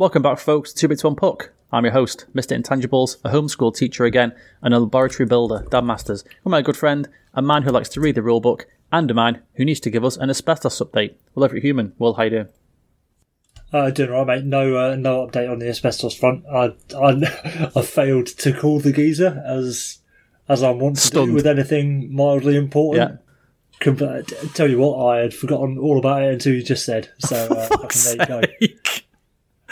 Welcome back, folks, to 2 Bits 1 Puck. I'm your host, Mr. Intangibles, a homeschool teacher again, and a laboratory builder, Dan Masters, with my good friend, a man who likes to read the rulebook, and a man who needs to give us an asbestos update. Well, every human, Will, how you doing? Uh, doing right, mate. No, uh, no update on the asbestos front. I, I, I failed to call the geezer as, as I want to Stunned. do with anything mildly important. Yeah. Com- uh, tell you what, I had forgotten all about it until you just said. So, uh, there you go.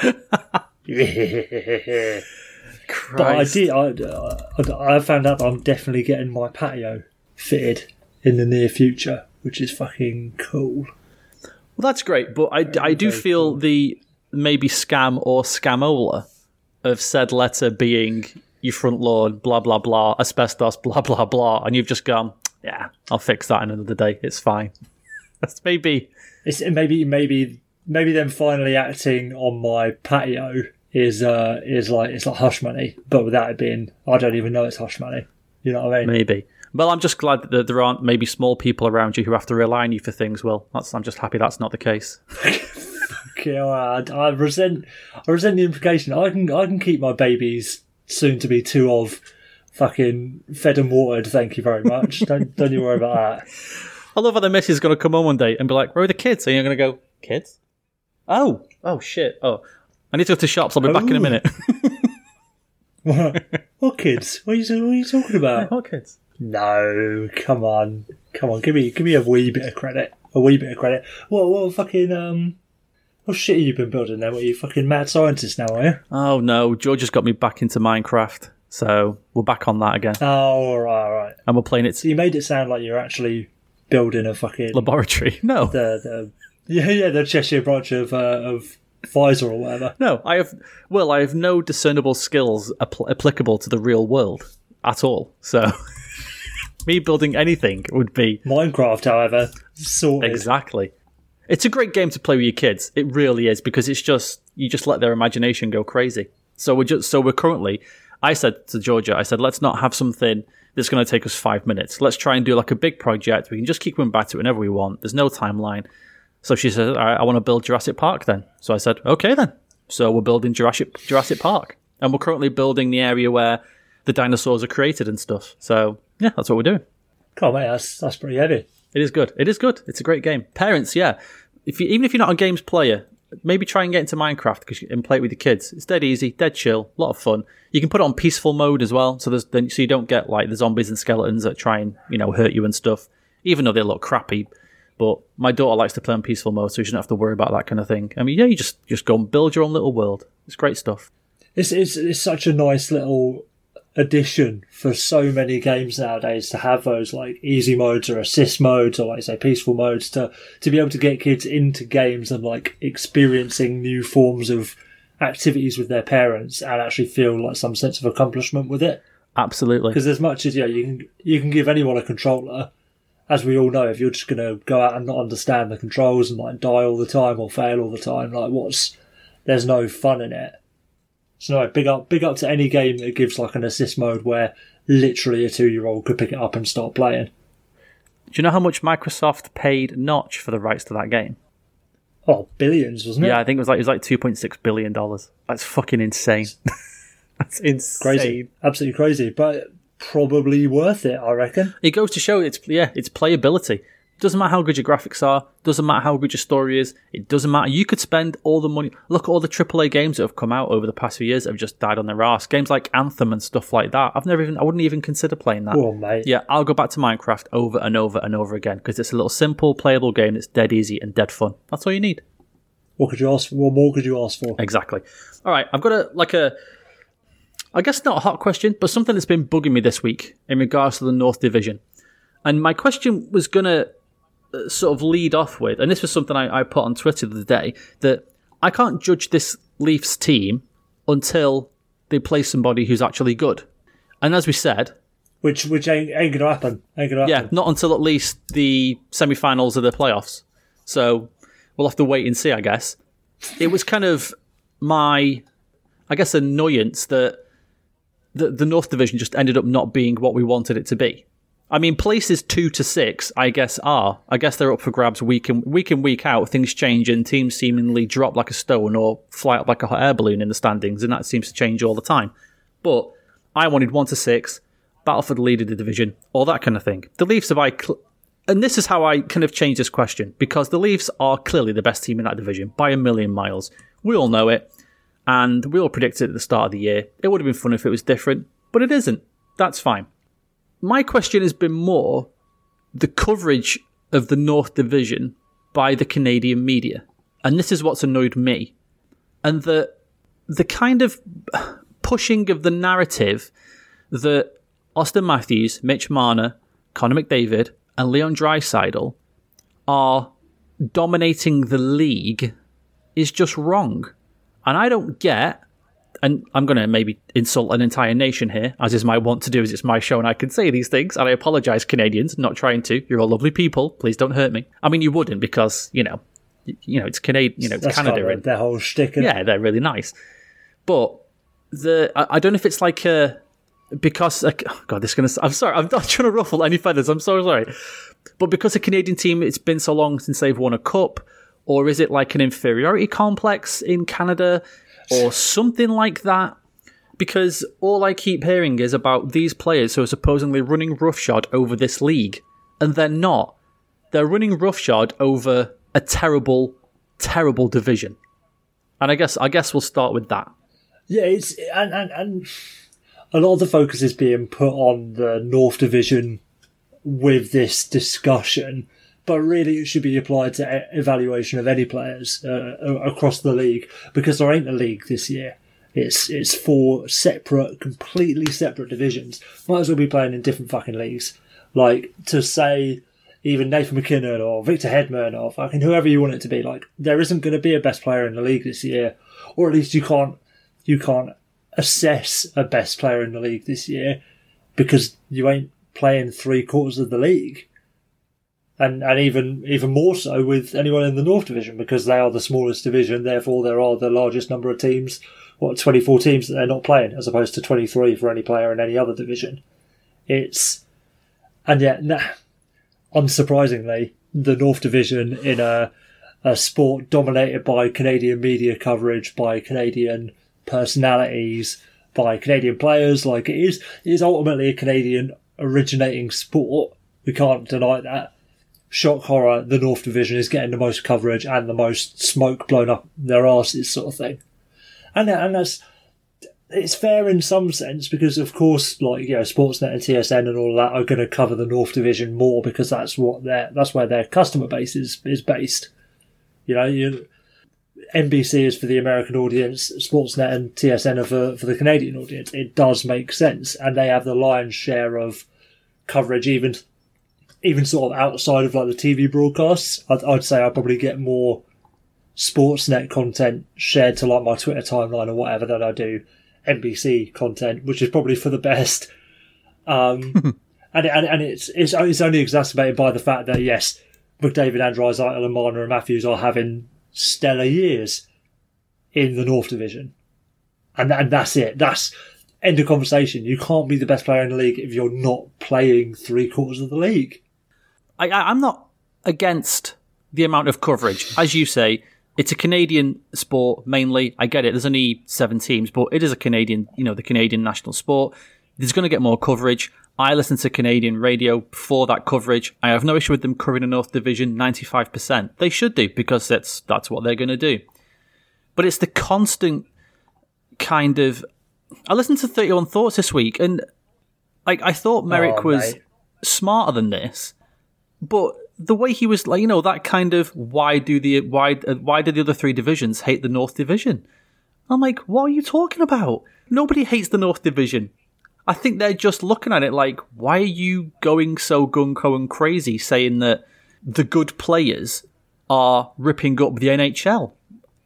But I did. I, I, I found out that I'm definitely getting my patio fitted in the near future, which is fucking cool. Well, that's great, but I, I do feel cool. the maybe scam or scamola of said letter being your front lawn, blah, blah, blah, asbestos, blah, blah, blah, and you've just gone, yeah, I'll fix that in another day. It's fine. That's maybe. It's maybe maybe maybe them finally acting on my patio is uh is like it's like hush money, but without it being I don't even know it's hush money. You know what I mean? Maybe. Well, I'm just glad that there aren't maybe small people around you who have to rely on you for things. Well, that's, I'm just happy that's not the case. Okay, right. I resent I resent the implication. I can I can keep my babies soon to be two of fucking fed and watered. Thank you very much. don't don't you worry about that. I love how the missus is going to come home one day and be like, where are the kids? And you're going to go, kids? Oh, oh shit. Oh, I need to go to shops. I'll be back in a minute. What kids? What are you what are you talking about? what kids? No, come on, come on. Give me give me a wee bit of credit. A wee bit of credit. What what fucking um. What shit have you been building there? What are you fucking mad scientist now, are you? Oh no, George has got me back into Minecraft. So we're back on that again. Oh, all right, all right. And we're playing it So you made it sound like you're actually building a fucking laboratory. No. the the yeah yeah the Cheshire branch of uh, of Pfizer or whatever. No, I have. Well, I have no discernible skills apl- applicable to the real world at all. So, me building anything would be Minecraft, however, sorted. exactly. It's a great game to play with your kids. It really is because it's just you just let their imagination go crazy. So we're just so we're currently. I said to Georgia, I said, let's not have something that's going to take us five minutes. Let's try and do like a big project. We can just keep going back to it whenever we want. There's no timeline. So she said, all right, I want to build Jurassic Park then. So I said, okay then. So we're building Jurassic Jurassic Park, and we're currently building the area where the dinosaurs are created and stuff. So yeah, that's what we're doing. God, mate, that's that's pretty heavy. It is good. It is good. It's a great game. Parents, yeah. If you, even if you're not a games player, maybe try and get into Minecraft because you and play it with your kids. It's dead easy, dead chill, a lot of fun. You can put it on peaceful mode as well, so there's then so you don't get like the zombies and skeletons that try and you know hurt you and stuff. Even though they look crappy, but my daughter likes to play on peaceful mode, so you shouldn't have to worry about that kind of thing. I mean, yeah, you just just go and build your own little world. It's great stuff. It's, it's it's such a nice little addition for so many games nowadays to have those like easy modes or assist modes or like say peaceful modes to to be able to get kids into games and like experiencing new forms of activities with their parents and actually feel like some sense of accomplishment with it Absolutely. because as much as yeah you can you can give anyone a controller as we all know if you're just going to go out and not understand the controls and like die all the time or fail all the time like what's there's no fun in it so no big up big up to any game that gives like an assist mode where literally a two year old could pick it up and start playing Do you know how much Microsoft paid Notch for the rights to that game? oh billions wasn't it Yeah, I think it was like it was like two point six billion dollars. That's fucking insane. That's insane. crazy absolutely crazy but probably worth it i reckon It goes to show it's yeah, it's playability. Doesn't matter how good your graphics are. Doesn't matter how good your story is. It doesn't matter. You could spend all the money. Look at all the AAA games that have come out over the past few years that have just died on their ass. Games like Anthem and stuff like that. I've never even. I wouldn't even consider playing that. oh mate Yeah, I'll go back to Minecraft over and over and over again because it's a little simple, playable game that's dead easy and dead fun. That's all you need. what could you ask for what more could you ask for Exactly. All right, I've got a like a, I guess not a hot question, but something that's been bugging me this week in regards to the North Division, and my question was gonna uh, sort of lead off with, and this was something I, I put on Twitter the other day that I can't judge this Leafs team until they play somebody who's actually good, and as we said, which which ain't, ain't gonna happen ain't gonna happen yeah, not until at least the semi-finals of the playoffs. So we'll have to wait and see, I guess. It was kind of my, I guess, annoyance that the, the North Division just ended up not being what we wanted it to be. I mean, places two to six, I guess, are. I guess they're up for grabs week in week in week out. Things change and teams seemingly drop like a stone or fly up like a hot air balloon in the standings, and that seems to change all the time. But I wanted one to six, battle for the lead of the division, all that kind of thing. The Leafs have I, cl- and this is how I kind of change this question because the Leafs are clearly the best team in that division by a million miles. We all know it, and we all predicted at the start of the year. It would have been fun if it was different, but it isn't. That's fine my question has been more the coverage of the North Division by the Canadian media. And this is what's annoyed me. And the the kind of pushing of the narrative that Auston Matthews, Mitch Marner, Connor McDavid, and Leon Draisaitl are dominating the league is just wrong. And I don't get and I'm going to maybe insult an entire nation here, as is my want to do, as it's my show and I can say these things. And I apologize, Canadians, not trying to. You're all lovely people. Please don't hurt me. I mean, you wouldn't because you know, you know, it's Canadian. You know, it's That's Canada. And, their whole shtick. yeah, they're really nice. But the I, I don't know if it's like a because oh God, this is gonna. I'm sorry. I'm not trying to ruffle any feathers. I'm so sorry. But because a Canadian team, it's been so long since they've won a cup, or is it like an inferiority complex in Canada? or something like that. Because all I keep hearing is about these players who are supposedly running roughshod over this league, and they're not. They're running roughshod over a terrible, terrible division. And I guess I guess we'll start with that. Yeah, it's and, and and a lot of the focus is being put on the North Division with this discussion, but really it should be applied to evaluation of any players uh, across the league because there ain't a league this year. It's it's four separate, completely separate divisions. Might as well be playing in different fucking leagues. Like to say even Nathan MacKinnon or Victor Hedman or fucking whoever you want it to be, like there isn't going to be a best player in the league this year, or at least you can't you can't assess a best player in the league this year because you ain't playing three quarters of the league and and even even more so with anyone in the North Division because they are the smallest division. Therefore, there are the largest number of teams. What twenty four teams that they're not playing, as opposed to twenty three for any player in any other division. It's and yet, nah, unsurprisingly, the North Division in a a sport dominated by Canadian media coverage, by Canadian personalities, by Canadian players, like it is, it is ultimately a Canadian originating sport. We can't deny that shock horror, the North Division is getting the most coverage and the most smoke blown up their asses, sort of thing. And and that's it's fair in some sense because, of course, like you know, Sportsnet and TSN and all that are going to cover the North Division more because that's what their that's where their customer base is is based. You know, you, NBC is for the American audience, Sportsnet and TSN are for, for the Canadian audience. It does make sense, and they have the lion's share of coverage, even even sort of outside of like the TV broadcasts, I'd, I'd say I probably get more Sportsnet content shared to like my Twitter timeline or whatever than I do NBC content, which is probably for the best. Um, and, and and it's, it's it's only exacerbated by the fact that yes, McDavid, and Draisaitl, and Marner and Matthews are having stellar years in the North Division, and and that's it. That's end of conversation. You can't be the best player in the league if you're not playing three quarters of the league. I, I'm not against the amount of coverage. As you say, it's a Canadian sport mainly. I get it. There's only seven teams, but it is a Canadian, you know, the Canadian national sport. There's going to get more coverage. I listen to Canadian radio for that coverage. I have no issue with them covering the North Division 95%. They should do because that's that's what they're going to do. But it's the constant kind of. I listened to 31 Thoughts this week, and like I thought Marek oh, was smarter than this but the way he was like, you know, that kind of why do the why uh, why do the other three divisions hate the North Division? I'm like, what are you talking about? Nobody hates the North Division. I think they're just looking at it like, why are you going so gung ho and crazy saying that the good players are ripping up the NHL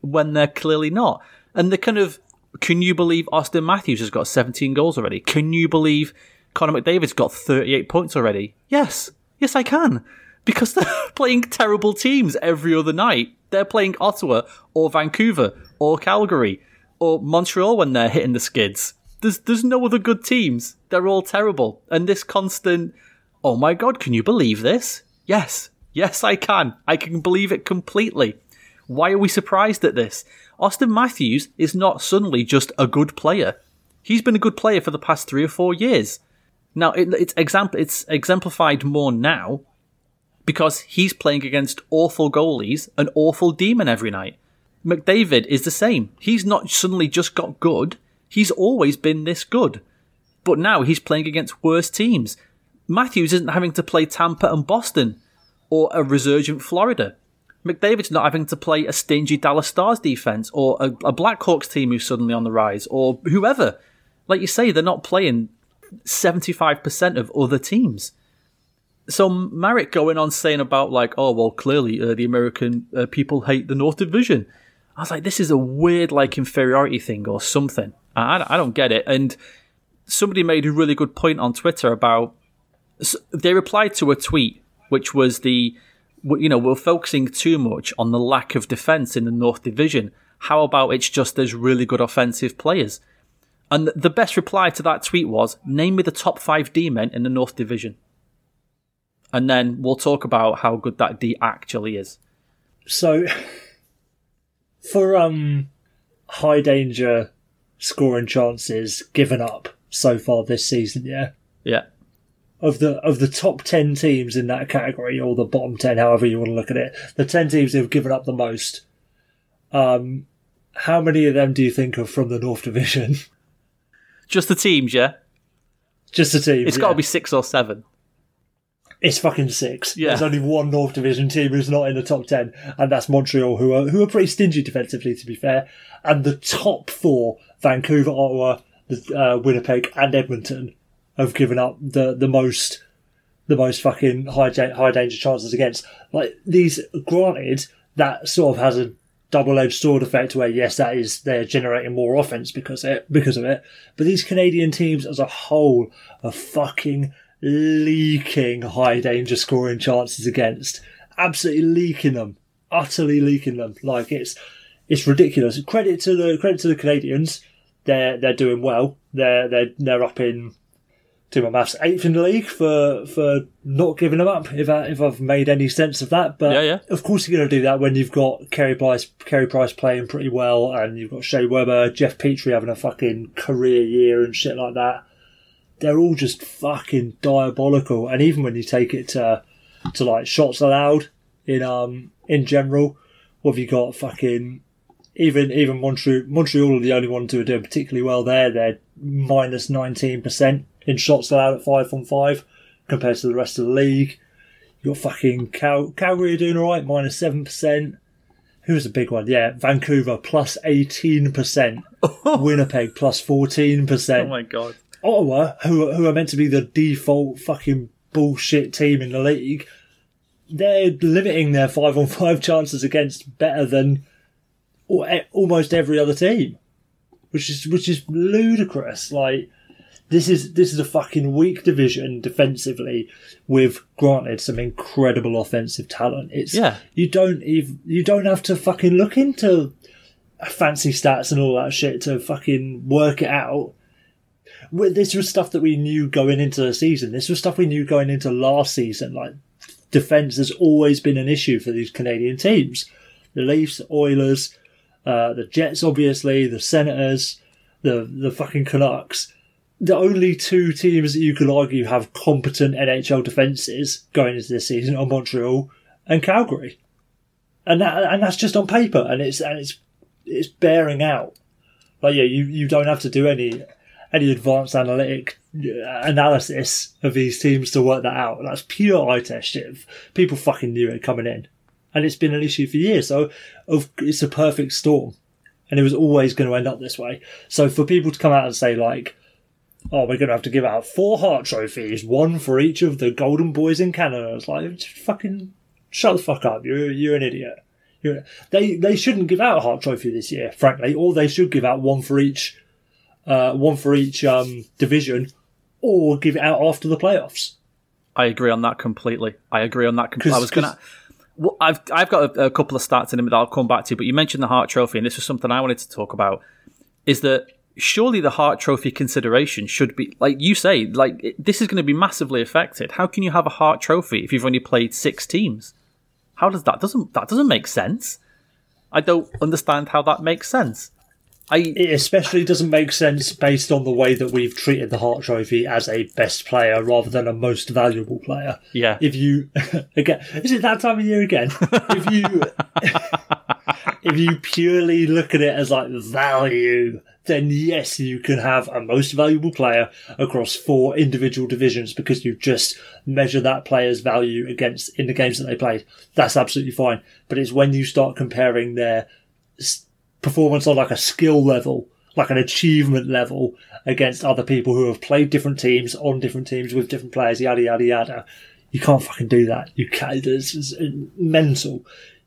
when they're clearly not? And the kind of, can you believe Auston Matthews has got 17 goals already? Can you believe Connor McDavid's got 38 points already? Yes. Yes, I can. Because they're playing terrible teams every other night. They're playing Ottawa or Vancouver or Calgary or Montreal when they're hitting the skids. There's there's no other good teams. They're all terrible. And this constant Oh my god, can you believe this? Yes, yes, I can. I can believe it completely. Why are we surprised at this? Auston Matthews is not suddenly just a good player. He's been a good player for the past three or four years. Now, it, it's, example, it's exemplified more now because he's playing against awful goalies and awful demon every night. McDavid is the same. He's not suddenly just got good. He's always been this good. But now he's playing against worse teams. Matthews isn't having to play Tampa and Boston or a resurgent Florida. McDavid's not having to play a stingy Dallas Stars defense or a, a Blackhawks team who's suddenly on the rise or whoever. Like you say, they're not playing 75% of other teams. So Marek going on saying about like, oh well, clearly uh, the American uh, people hate the North Division. I was like, this is a weird like inferiority thing or something. I, I don't get it. And somebody made a really good point on Twitter about they replied to a tweet which was the you know we're focusing too much on the lack of defense in the North Division. How about it's just there's really good offensive players? And the best reply to that tweet was, "Name me the top five D men in the North Division." And then we'll talk about how good that D actually is. So, for um, high danger scoring chances given up so far this season, yeah, yeah. Of the of the top ten teams in that category, or the bottom ten, however you want to look at it, the ten teams who've given up the most. Um, how many of them do you think are from the North Division? Just the teams, yeah. Just the teams. It's got to be six or seven. It's fucking six. Yeah. There's only one North Division team who's not in the top ten, and that's Montreal, who are who are pretty stingy defensively, to be fair. And the top four: Vancouver, Ottawa, uh, Winnipeg, and Edmonton have given up the the most the most fucking high high danger chances against. Like these, granted, that sort of has a double edged sword effect where yes, that is they're generating more offense because it because of it. But these Canadian teams as a whole are fucking leaking high danger scoring chances against. Absolutely leaking them. Utterly leaking them. Like it's it's ridiculous. Credit to the credit to the Canadians. They're they're doing well. They're they're they're up in to my maths eighth in the league for for not giving them up. If I, if I've made any sense of that, but yeah, yeah. of course you're going to do that when you've got Carey Price Carey Price playing pretty well, and you've got Shea Weber, Jeff Petry having a fucking career year and shit like that they're all just fucking diabolical. And even when you take it to to like shots allowed in um in general, what have you got? Fucking even even Montreal Montreal are the only ones who are doing particularly well there. They're minus nineteen percent in shots allowed at five on five compared to the rest of the league. You got fucking Cal- Calgary are doing alright, minus seven percent. Who's the big one? Yeah, Vancouver plus eighteen percent. Winnipeg plus fourteen percent. Oh my god. Ottawa, who who are meant to be the default fucking bullshit team in the league, they're limiting their five on five chances against better than eh, almost every other team, which is which is ludicrous. Like this is this is a fucking weak division defensively, with granted some incredible offensive talent. It's yeah. You don't even you don't have to fucking look into fancy stats and all that shit to fucking work it out this was stuff that we knew going into the season. This was stuff we knew going into last season. Like defense has always been an issue for these Canadian teams. The Leafs, Oilers, uh, the Jets, obviously, the Senators, the the fucking Canucks. The only two teams that you could argue have competent NHL defenses going into this season are Montreal and Calgary, and that and that's just on paper, and it's and it's it's bearing out. Like yeah, you you don't have to do any any advanced analytic uh, analysis of these teams to work that out. That's pure eye test shit. People fucking knew it coming in. And it's been an issue for years. So it's a perfect storm. And it was always going to end up this way. So for people to come out and say like, oh, we're going to have to give out four Hart trophies, one for each of the Golden Boys in Canada. It's like, fucking shut the fuck up. You're, you're an idiot. You're, they, they shouldn't give out a Hart trophy this year, frankly, or they should give out one for each uh, one for each um, division, or give it out after the playoffs. I agree on that completely. I agree on that completely. I was gonna. Well, I've I've got a, a, couple of stats in minute that I'll come back to, but you mentioned the Hart Trophy, and this was something I wanted to talk about. Is that surely the Hart Trophy consideration should be like you say, like it, this is going to be massively affected. How can you have a Hart Trophy if you've only played six teams? How does that doesn't that doesn't make sense? I don't understand how that makes sense. I It especially doesn't make sense based on the way that we've treated the Hart Trophy as a best player rather than a most valuable player. yeah If you again, is it that time of year again? if you if you purely look at it as like value, then yes, you can have a most valuable player across four individual divisions because you just measure that player's value against in the games that they played. That's absolutely fine. But it's when you start comparing their performance on like a skill level, like an achievement level against other people who have played different teams on different teams with different players, yada yada yada. You can't fucking do that. You can't. It's, it's uh, mental.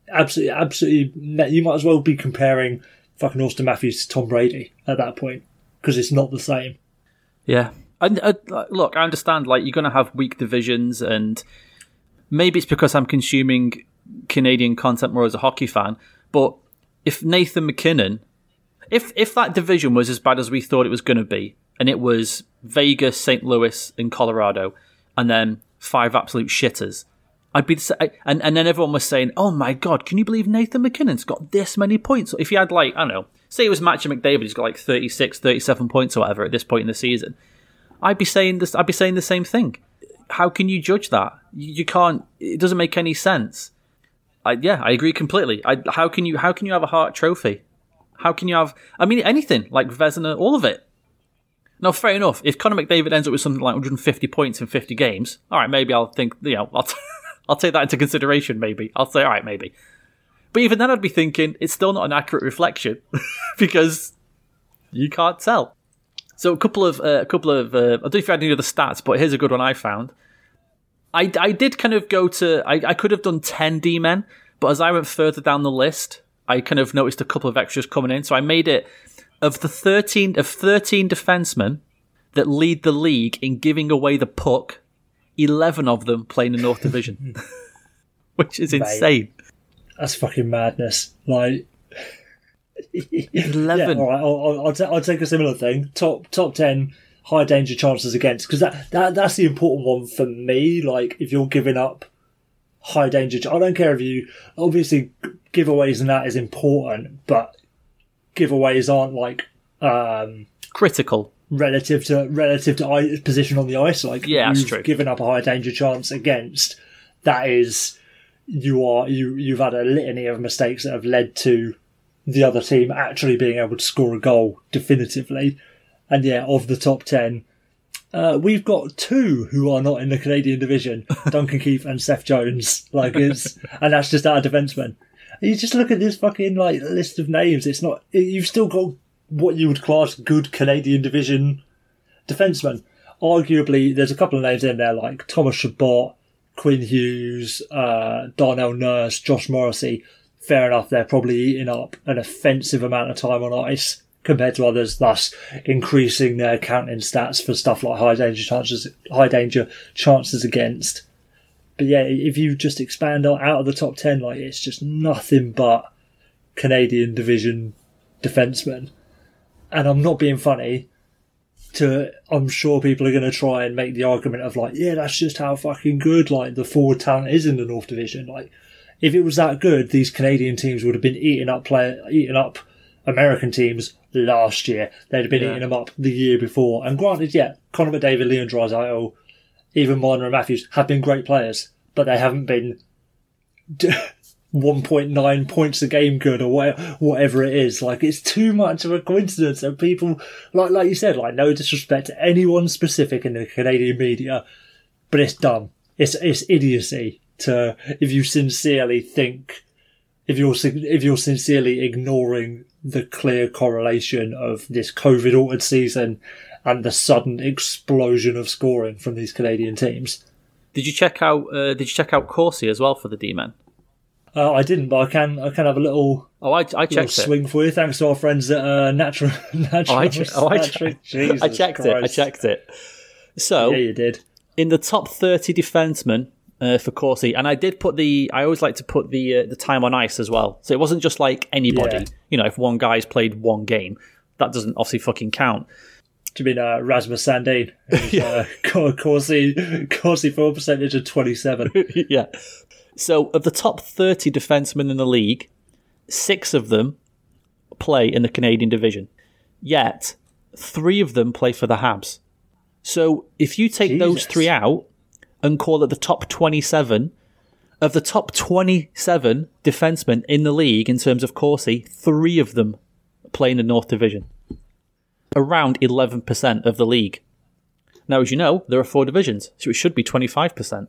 Absolutely, absolutely. You might as well be comparing fucking Auston Matthews to Tom Brady at that point because it's not the same. Yeah. And uh, look, I understand. Like you're going to have weak divisions, and maybe it's because I'm consuming Canadian content more as a hockey fan. But if Nathan MacKinnon, if if that division was as bad as we thought it was going to be, and it was Vegas, St. Louis, and Colorado, and then five absolute shitters. I'd be, the and and then everyone was saying, "Oh my god, can you believe Nathan MacKinnon's got this many points?" If he had like, I don't know, say it was Matthew McDavid, he's got like 36, 37 points or whatever at this point in the season. I'd be saying this. I'd be saying the same thing. How can you judge that? You, can't. It doesn't make any sense. I, yeah, I agree completely. I, how can you? How can you have a Hart Trophy? How can you have? I mean, anything like Vezina, all of it. Now, fair enough. If Connor McDavid ends up with something like 150 points in 50 games, all right, maybe I'll think. You know, I'll t- I'll take that into consideration. Maybe I'll say, all right, maybe. But even then, I'd be thinking it's still not an accurate reflection because you can't tell. So a couple of uh, a couple of uh, I don't know if you had any other stats, but here's a good one I found. I, I did kind of go to I, I could have done ten D men, but as I went further down the list, I kind of noticed a couple of extras coming in. So I made it of the thirteen of thirteen defensemen that lead the league in giving away the puck. Eleven of them play in the North Division, which is insane. That's fucking madness. Like, yeah, Eleven. all right. I'll, I'll, ta- I'll take a similar thing. Top top ten high danger chances against because that, that that's the important one for me. Like, if you're giving up high danger, ch- I don't care if you obviously giveaways and that is important, but giveaways aren't like um Critical. Relative to relative to i- position on the ice. Like Yeah, that's you've true. given up a high danger chance against. That is, you are you you've had a litany of mistakes that have led to the other team actually being able to score a goal definitively. And yeah, of the top ten, uh, we've got two who are not in the Canadian division: Duncan Keith and Seth Jones. Like it's, and that's just our defensemen. You just look at this fucking like list of names. It's not. You've still got what you would class good Canadian division defensemen. Arguably, there's a couple of names in there like Thomas Chabot, Quinn Hughes, uh, Darnell Nurse, Josh Morrissey. Fair enough, they're probably eating up an offensive amount of time on ice compared to others, thus increasing their counting stats for stuff like high danger chances, high danger chances against. But yeah, if you just expand out of the top ten, like it's just nothing but Canadian division defensemen. And I'm not being funny. To I'm sure people are going to try and make the argument of like, yeah, that's just how fucking good like the forward talent is in the North Division. Like, if it was that good, these Canadian teams would have been eating up player, eating up American teams last year. They'd have been Yeah. eating them up the year before. And granted, yeah, Connor McDavid, Leon Draisaitl, even Marner and Matthews have been great players, but they haven't been 1.9 points a game good or whatever it is. Like, it's too much of a coincidence. And people, like, like you said, like, no disrespect to anyone specific in the Canadian media, but it's dumb. It's, it's idiocy to, if you sincerely think, if you're, if you're sincerely ignoring the clear correlation of this COVID altered season and the sudden explosion of scoring from these Canadian teams. Did you check out? Uh, did you check out Corsi as well for the D men? Uh, I didn't, but I can I can have a little, Oh, I, I checked it. swing for you. Thanks to our friends at uh, Natural Natural. Oh, I, che- oh, I, che- I checked it. I checked it. So Yeah, you did. in the top thirty defensemen uh, for Corsi, and I did put the. I always like to put the uh, the time on ice as well. So it wasn't just like anybody. Yeah. You know, if one guy's played one game, that doesn't obviously fucking count. Do you mean uh, Rasmus Sandin? yeah. Uh, Corsi, Corsi full percentage of 27. yeah. So, of the top 30 defensemen in the league, six of them play in the Canadian division. Yet, three of them play for the Habs. So, if you take Jesus. those three out and call it the top 27, of the top 27 defensemen in the league in terms of Corsi, three of them play in the North Division. Around 11% of the league. Now, as you know, there are four divisions, so it should be 25%.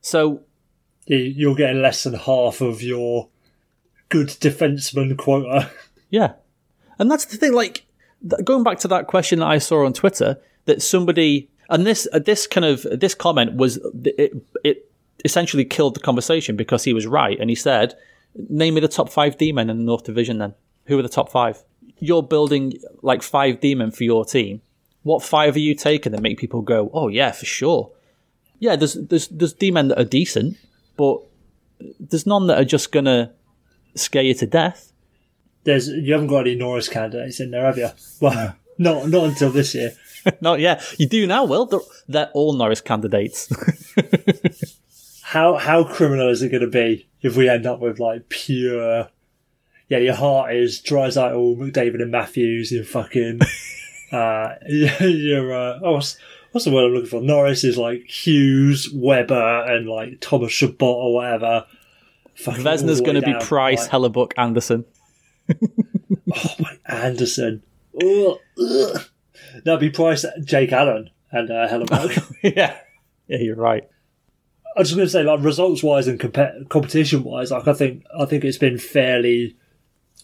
So. You're getting less than half of your good defenseman quota. Yeah. And that's the thing, like, going back to that question that I saw on Twitter, that somebody, and this, uh, this kind of, this comment was, it, it essentially killed the conversation because he was right. And he said, name me the top five D men in the North Division then. Who are the top five? You're building like five D men for your team. What five are you taking that make people go, oh yeah, for sure? Yeah, there's there's there's D men that are decent, but there's none that are just gonna scare you to death. There's you haven't got any Norris candidates in there, have you? Well, not not until this year. not yet. You do now, Will. They're, they're all Norris candidates. how how criminal is it going to be if we end up with like pure? Yeah, your Hart is Draisaitl, McDavid, and Matthews. You're fucking. uh, you're uh, oh, what's, the word I'm looking for? Norris is like Hughes, Weber, and like Thomas Chabot or whatever. Vezina's going to be Price, like, Hellebuyck, Anderson. oh my Anderson. Ugh, ugh. That'd be Price, Jake Allen, and uh, Hellebuyck. yeah, yeah, you're right. I was just going to say, like results wise and comp- competition wise, like I think I think it's been fairly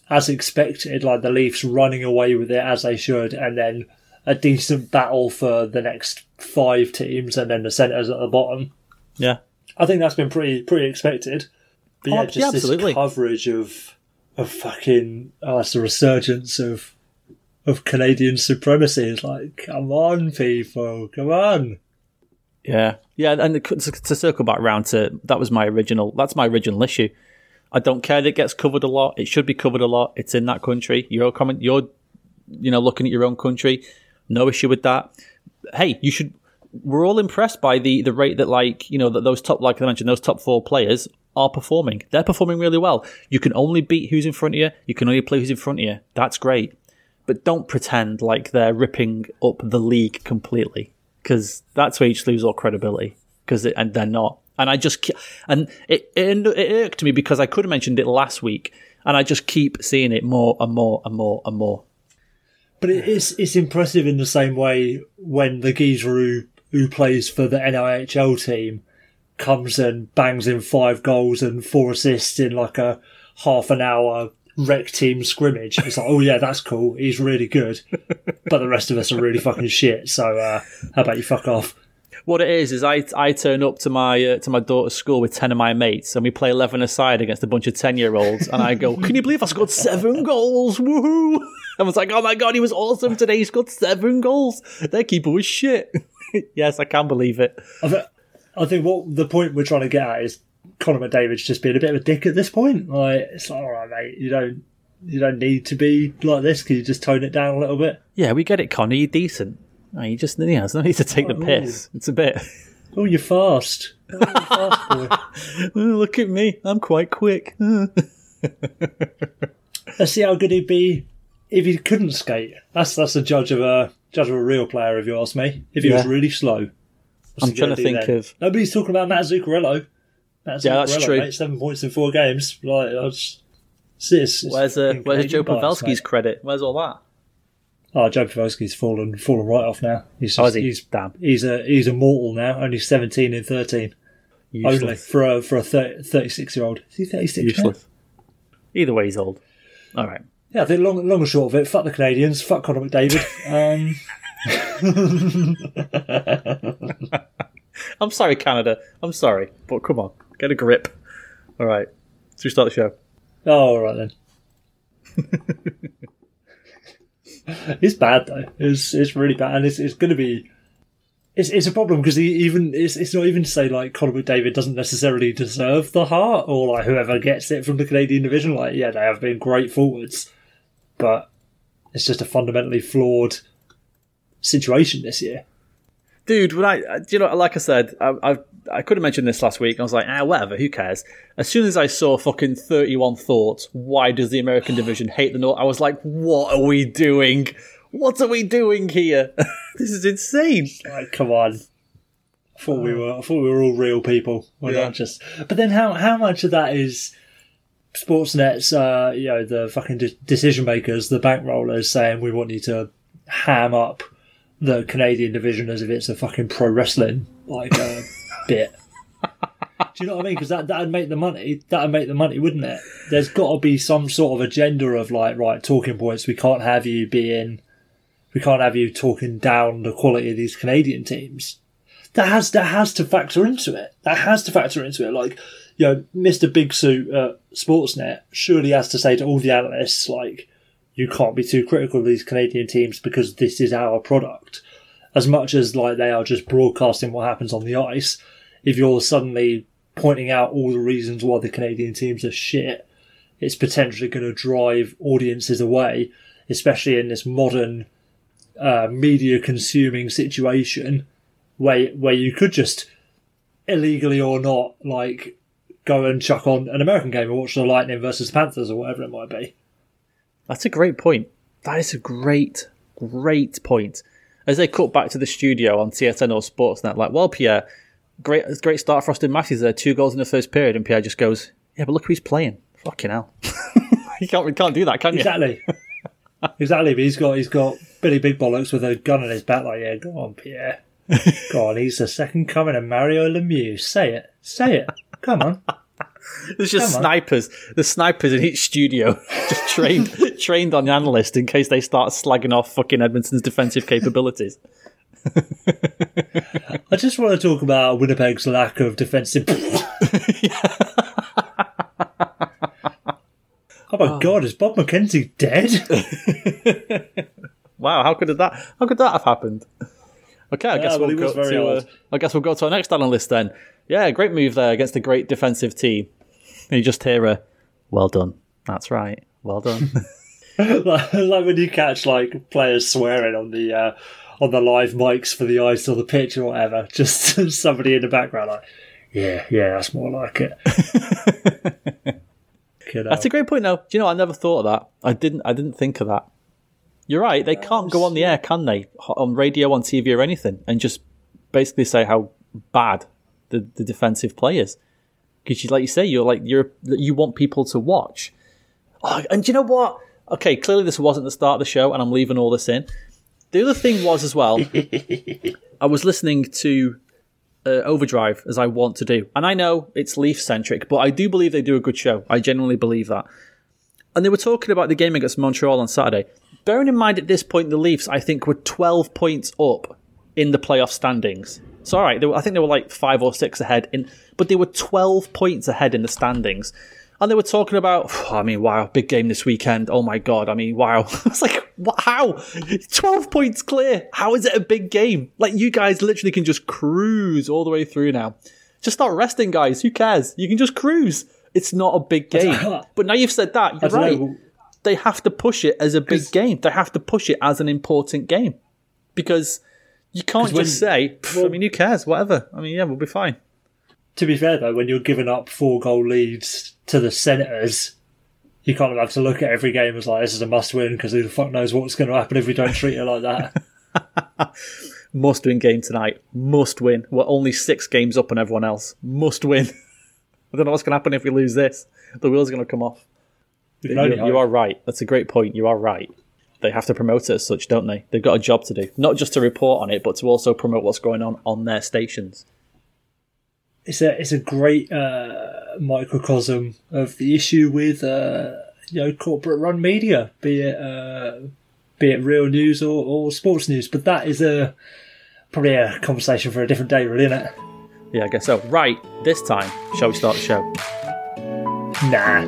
as expected. Like the Leafs running away with it as they should, and then a decent battle for the next five teams, and then the centres at the bottom. Yeah, I think that's been pretty pretty expected. But yeah, oh, just yeah, this coverage of of fucking oh, it's a resurgence of of Canadian supremacy. It's like, come on, people, come on. Yeah, yeah, and to, to circle back around to that was my original. That's my original issue. I don't care that it gets covered a lot. It should be covered a lot. It's in that country. You're coming. You're, you know, looking at your own country. No issue with that. Hey, you should. We're all impressed by the the rate that, like, you know, that those top, like I mentioned, those top four players are performing. They're performing really well. You can only beat who's in front of you. You can only play who's in front of you. That's great. But don't pretend like they're ripping up the league completely because that's where you just lose all credibility because and they're not. And I just and it, it it irked me because I could have mentioned it last week, and I just keep seeing it more and more and more and more. But it's it's impressive in the same way when the geezer who, who plays for the NIHL team comes and bangs in five goals and four assists in like a half an hour rec team scrimmage. It's like, oh yeah, that's cool. He's really good, but the rest of us are really fucking shit. So uh, how about you fuck off? What it is is I I turn up to my uh, to my daughter's school with ten of my mates and we play eleven aside against a bunch of ten year olds and I go, can you believe I scored seven goals? Woohoo! And was like, oh my god, he was awesome today. He scored seven goals. Their keeper was shit. yes, I can believe it. I think what the point we're trying to get at is Connor McDavid's just being a bit of a dick at this point. Like it's like, all right, mate, you don't you don't need to be like this. Can you just tone it down a little bit? Yeah, we get it, Connor. You're decent. Oh, you just yeah, there's no need to take oh, the piss. It's a bit. Oh, you're fast. Oh, you're fast boy. oh, look at me. I'm quite quick. Let's see how good he'd be if he couldn't skate. That's that's a judge of a judge of a real player, if you ask me. If he yeah. was really slow. I'm trying to think then? of. Nobody's talking about Matt Zuccarello. Matt yeah, that's true. Mate, seven points in four games. Like, I just, it's, it's where's uh, where's Joe Pavelski's credit? Where's all that? Oh, Joe Pavelski's fallen fallen right off now. He's just, oh, he? he's damn. He's a he's a mortal now. Only seventeen and thirteen. Useless. Only for a for a 36 year old. Is he thirty six? Useless. Now? Either way, he's old. All right. Yeah, think long long and short of it. Fuck the Canadians. Fuck Connor McDavid. um, I'm sorry, Canada. I'm sorry, but come on, get a grip. All right, let's restart the show. Oh, all right then. it's bad though. It's it's really bad, and it's it's going to be. It's, it's a problem because even it's, it's not even to say like Connor McDavid doesn't necessarily deserve the Hart or like whoever gets it from the Canadian division. Like yeah, they have been great forwards, but it's just a fundamentally flawed situation this year. dude. When I, you know, like I said, I, I, I could have mentioned this last week. I was like, ah, whatever, who cares? As soon as I saw fucking thirty-one thoughts, why does the American division hate the North? I was like, what are we doing? What are we doing here? this is insane. Like, come on. I thought we were. I thought we were all real people. We're Yeah. not just. But then, how how much of that is Sportsnet's? Uh, you know, the fucking de- decision makers, the bankrollers, saying we want you to ham up the Canadian division as if it's a fucking pro wrestling like uh, bit. Do you know what I mean? Because that that'd make the money. That'd make the money, wouldn't it? There's got to be some sort of agenda of like, right, talking points. We can't have you being, we can't have you talking down the quality of these Canadian teams. That has that has to factor into it. That has to factor into it. Like, you know, Mr. Big Suit at Sportsnet surely has to say to all the analysts, like, you can't be too critical of these Canadian teams because this is our product. As much as like they are just broadcasting what happens on the ice, if you're suddenly pointing out all the reasons why the Canadian teams are shit, it's potentially going to drive audiences away, especially in this modern uh, media consuming situation where where you could just illegally or not like go and chuck on an American game and watch the Lightning versus the Panthers or whatever it might be. That's a great point. That is a great, great point. As they cut back to the studio on TSN or Sportsnet, like, well, Pierre, great, great start for Auston Matthews there, two goals in the first period, and Pierre just goes, yeah, but look who's playing. Fucking hell. you can't, you can't do that, can you? Exactly. exactly, but he's got he's got Billy Big Bollocks with a gun in his back like, yeah, go on, Pierre. go on, he's the second coming of Mario Lemieux. Say it. Say it. Come on. There's just Come on. snipers. There's snipers in each studio, just trained trained on the analyst in case they start slagging off fucking Edmonton's defensive capabilities. I just want to talk about Winnipeg's lack of defensive. oh my god, is Bob McKenzie dead? Wow, how could that? How could that have happened? Okay, I guess well, we'll go to. Uh. I guess we'll go to our next analyst then. Yeah, great move there against a great defensive team. And you just hear a, "Well done." That's right. Well done. like, like when you catch like players swearing on the uh, on the live mics for the ice or the pitch or whatever, just somebody in the background like, yeah, yeah, that's more like it. That's a great point. though. Do you know? I never thought of that. I didn't. I didn't think of that. You're right. They can't go on the air, can they? On radio, on TV, or anything, and just basically say how bad the, the defensive play is. Because, you, like you say, you're like you're you want people to watch. Oh, and do you know what? Okay, clearly this wasn't the start of the show, and I'm leaving all this in. The other thing was as well. I was listening to uh, Overdrive as I want to do, and I know it's Leaf centric, but I do believe they do a good show. I genuinely believe that. And they were talking about the game against Montreal on Saturday. Bearing in mind at this point, the Leafs, I think, were 12 points up in the playoff standings. So, all right, they were, I think they were like five or six ahead, in, but they were 12 points ahead in the standings. And they were talking about, I mean, wow, big game this weekend. Oh my God. I mean, wow. I was like, what, how? 12 points clear. How is it a big game? Like, you guys literally can just cruise all the way through now. Just start resting, guys. Who cares? You can just cruise. It's not a big game. But now you've said that, you're right know. they have to push it as a big game. They have to push it as an important game because you can't 'Cause when- just say, "Pff, I mean, who cares? Whatever. I mean, yeah, we'll be fine. To be fair though, when you're giving up four goal leads to the Senators, you kind of have to look at every game as like this is a must win because who the fuck knows what's going to happen if we don't treat it like that. Must win game tonight. Must win. We're only six games up on everyone else. Must win. I don't know what's going to happen if we lose this. The wheels are going to come off. You, you are right. That's a great point. You are right. They have to promote it as such, don't they? They've got a job to do. Not just to report on it, but to also promote what's going on on their stations. It's a it's a great uh, microcosm of the issue with uh, you know corporate run media, be it uh, be it real news or, or sports news. But that is a probably a conversation for a different day, really, isn't it? Yeah, I guess so. Right, this time, shall we start the show? Nah.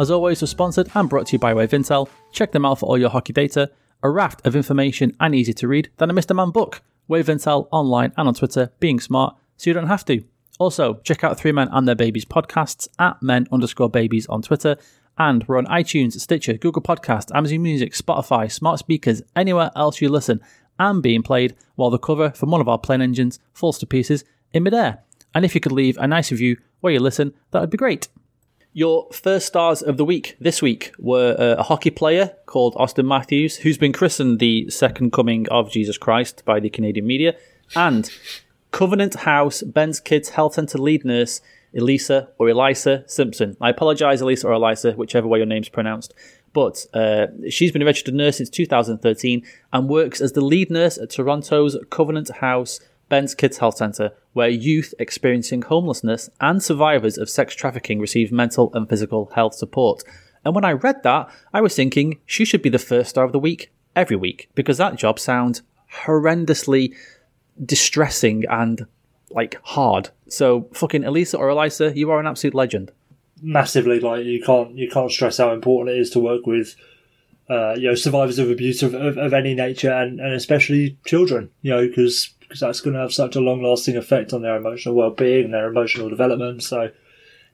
As always, was sponsored and brought to you by Wave Intel. Check them out for all your hockey data, a raft of information and easy to read than a Mr. Man book. Wave Intel online and on Twitter, being smart, so you don't have to. Also, check out Three Men and Their Babies podcasts at men underscore babies on Twitter. And we're on iTunes, Stitcher, Google Podcast, Amazon Music, Spotify, smart speakers, anywhere else you listen, and being played while the cover from one of our plane engines falls to pieces in midair. And if you could leave a nice review where you listen, that would be great. Your first stars of the week this week were uh, a hockey player called Auston Matthews, who's been christened the second coming of Jesus Christ by the Canadian media, and Covenant House Ben's Kids Health Centre lead nurse Elisa or Elisa Simpson. I apologise, Elisa or Elisa, whichever way your name's pronounced. But uh, she's been a registered nurse since 2013 and works as the lead nurse at Toronto's Covenant House Ben's Kids Health Centre, where youth experiencing homelessness and survivors of sex trafficking receive mental and physical health support. And when I read that, I was thinking she should be the first star of the week every week because that job sounds horrendously distressing and like hard. So fucking Elisa or Elisa, you are an absolute legend. Massively, like you can't you can't stress how important it is to work with uh, you know survivors of abuse of, of, of any nature and, and especially children. You know because because that's going to have such a long lasting effect on their emotional well being and their emotional development. So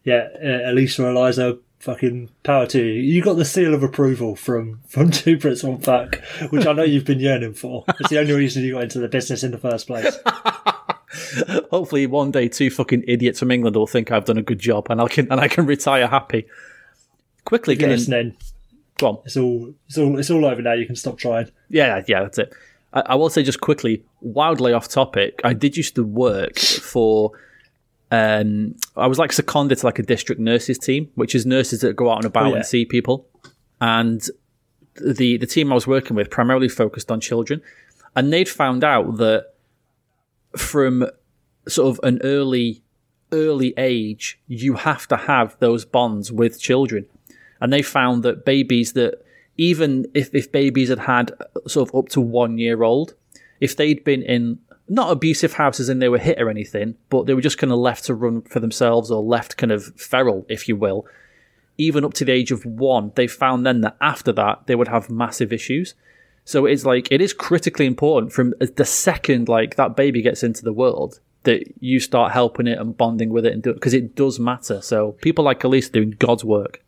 yeah, uh, Elisa or Eliza, fucking power to you. You got the seal of approval from from Two Brits One Pack, which I know you've been yearning for. It's the only reason you got into the business in the first place. Hopefully, one day, two fucking idiots from England will think I've done a good job, and I can and I can retire happy. Quickly, You're getting listening. go on. It's all it's all it's all over now. You can stop trying. Yeah, yeah, that's it. I, I will say just quickly, wildly off topic. I did used to work for. Um, I was like seconded to like a district nurses team, which is nurses that go out and about Oh, yeah. and see people. And the the team I was working with primarily focused on children, and they'd found out that from sort of an early early age, you have to have those bonds with children. And they found that babies that even if, if babies had had uh, sort of up to one year old, if they'd been in not abusive houses and they were hit or anything, but they were just kind of left to run for themselves or left kind of feral, if you will, even up to the age of one, they found then that after that they would have massive issues. So it's like it is critically important from uh, the second like that baby gets into the world that you start helping it and bonding with it and do because it does matter. So people like Elise doing God's work.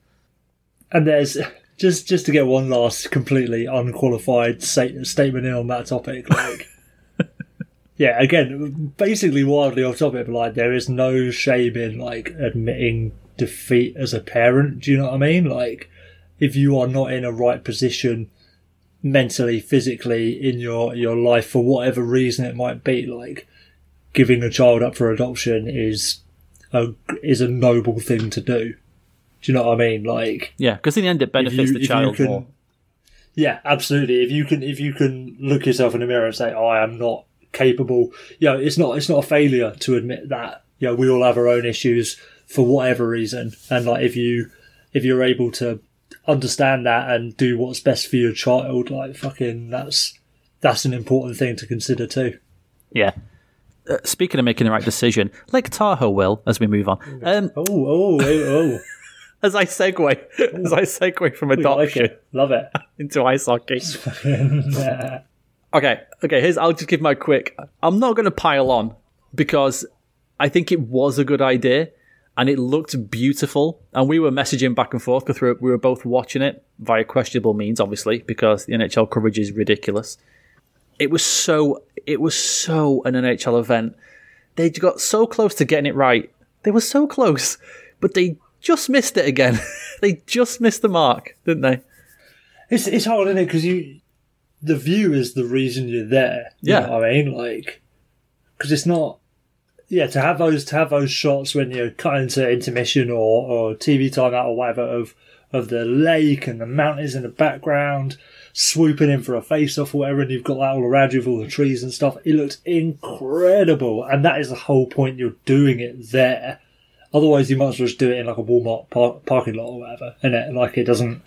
And there's just just to get one last completely unqualified sta- statement in on that topic. Like, yeah, again, basically wildly off topic, but like there is no shame in like admitting defeat as a parent. Do you know what I mean? Like, if you are not in a right position mentally, physically in your your life for whatever reason it might be, like giving a child up for adoption is a is a noble thing to do. Do you know what I mean? Like, Yeah, because in the end it benefits you- the child can- more. yeah, absolutely. If you can, if you can look yourself in the mirror and say, "Oh, I am not capable," you know, it's not it's not a failure to admit that. You know, we all have our own issues for whatever reason, and like if you if you're able to understand that and do what's best for your child, like fucking, that's that's an important thing to consider too. Yeah. Uh, speaking of making the right decision, Lake Tahoe will, as we move on. Um, Oh, oh, oh, as I segue, as I segue from oh, like adoption it, love it. into ice hockey. Okay, okay. Here's I'll just give my quick. I'm not going to pile on because I think it was a good idea and it looked beautiful. And we were messaging back and forth because we were both watching it via questionable means, obviously, because the NHL coverage is ridiculous. It was so. It was so an NHL event. They got so close to getting it right. They were so close, but they just missed it again. they just missed the mark, didn't they? It's it's hard, isn't it? Because you, the view is the reason you're there. You Yeah. know what I mean, like, because it's not. Yeah, to have those to have those shots when you're cut into intermission or, or TV timeout or whatever of of the lake and the mountains in the background, swooping in for a face off or whatever, and you've got that all around you with all the trees and stuff. It looks incredible, and that is the whole point. You're doing it there. Otherwise, you might as well just do it in like a Walmart par- parking lot or whatever, and it like it doesn't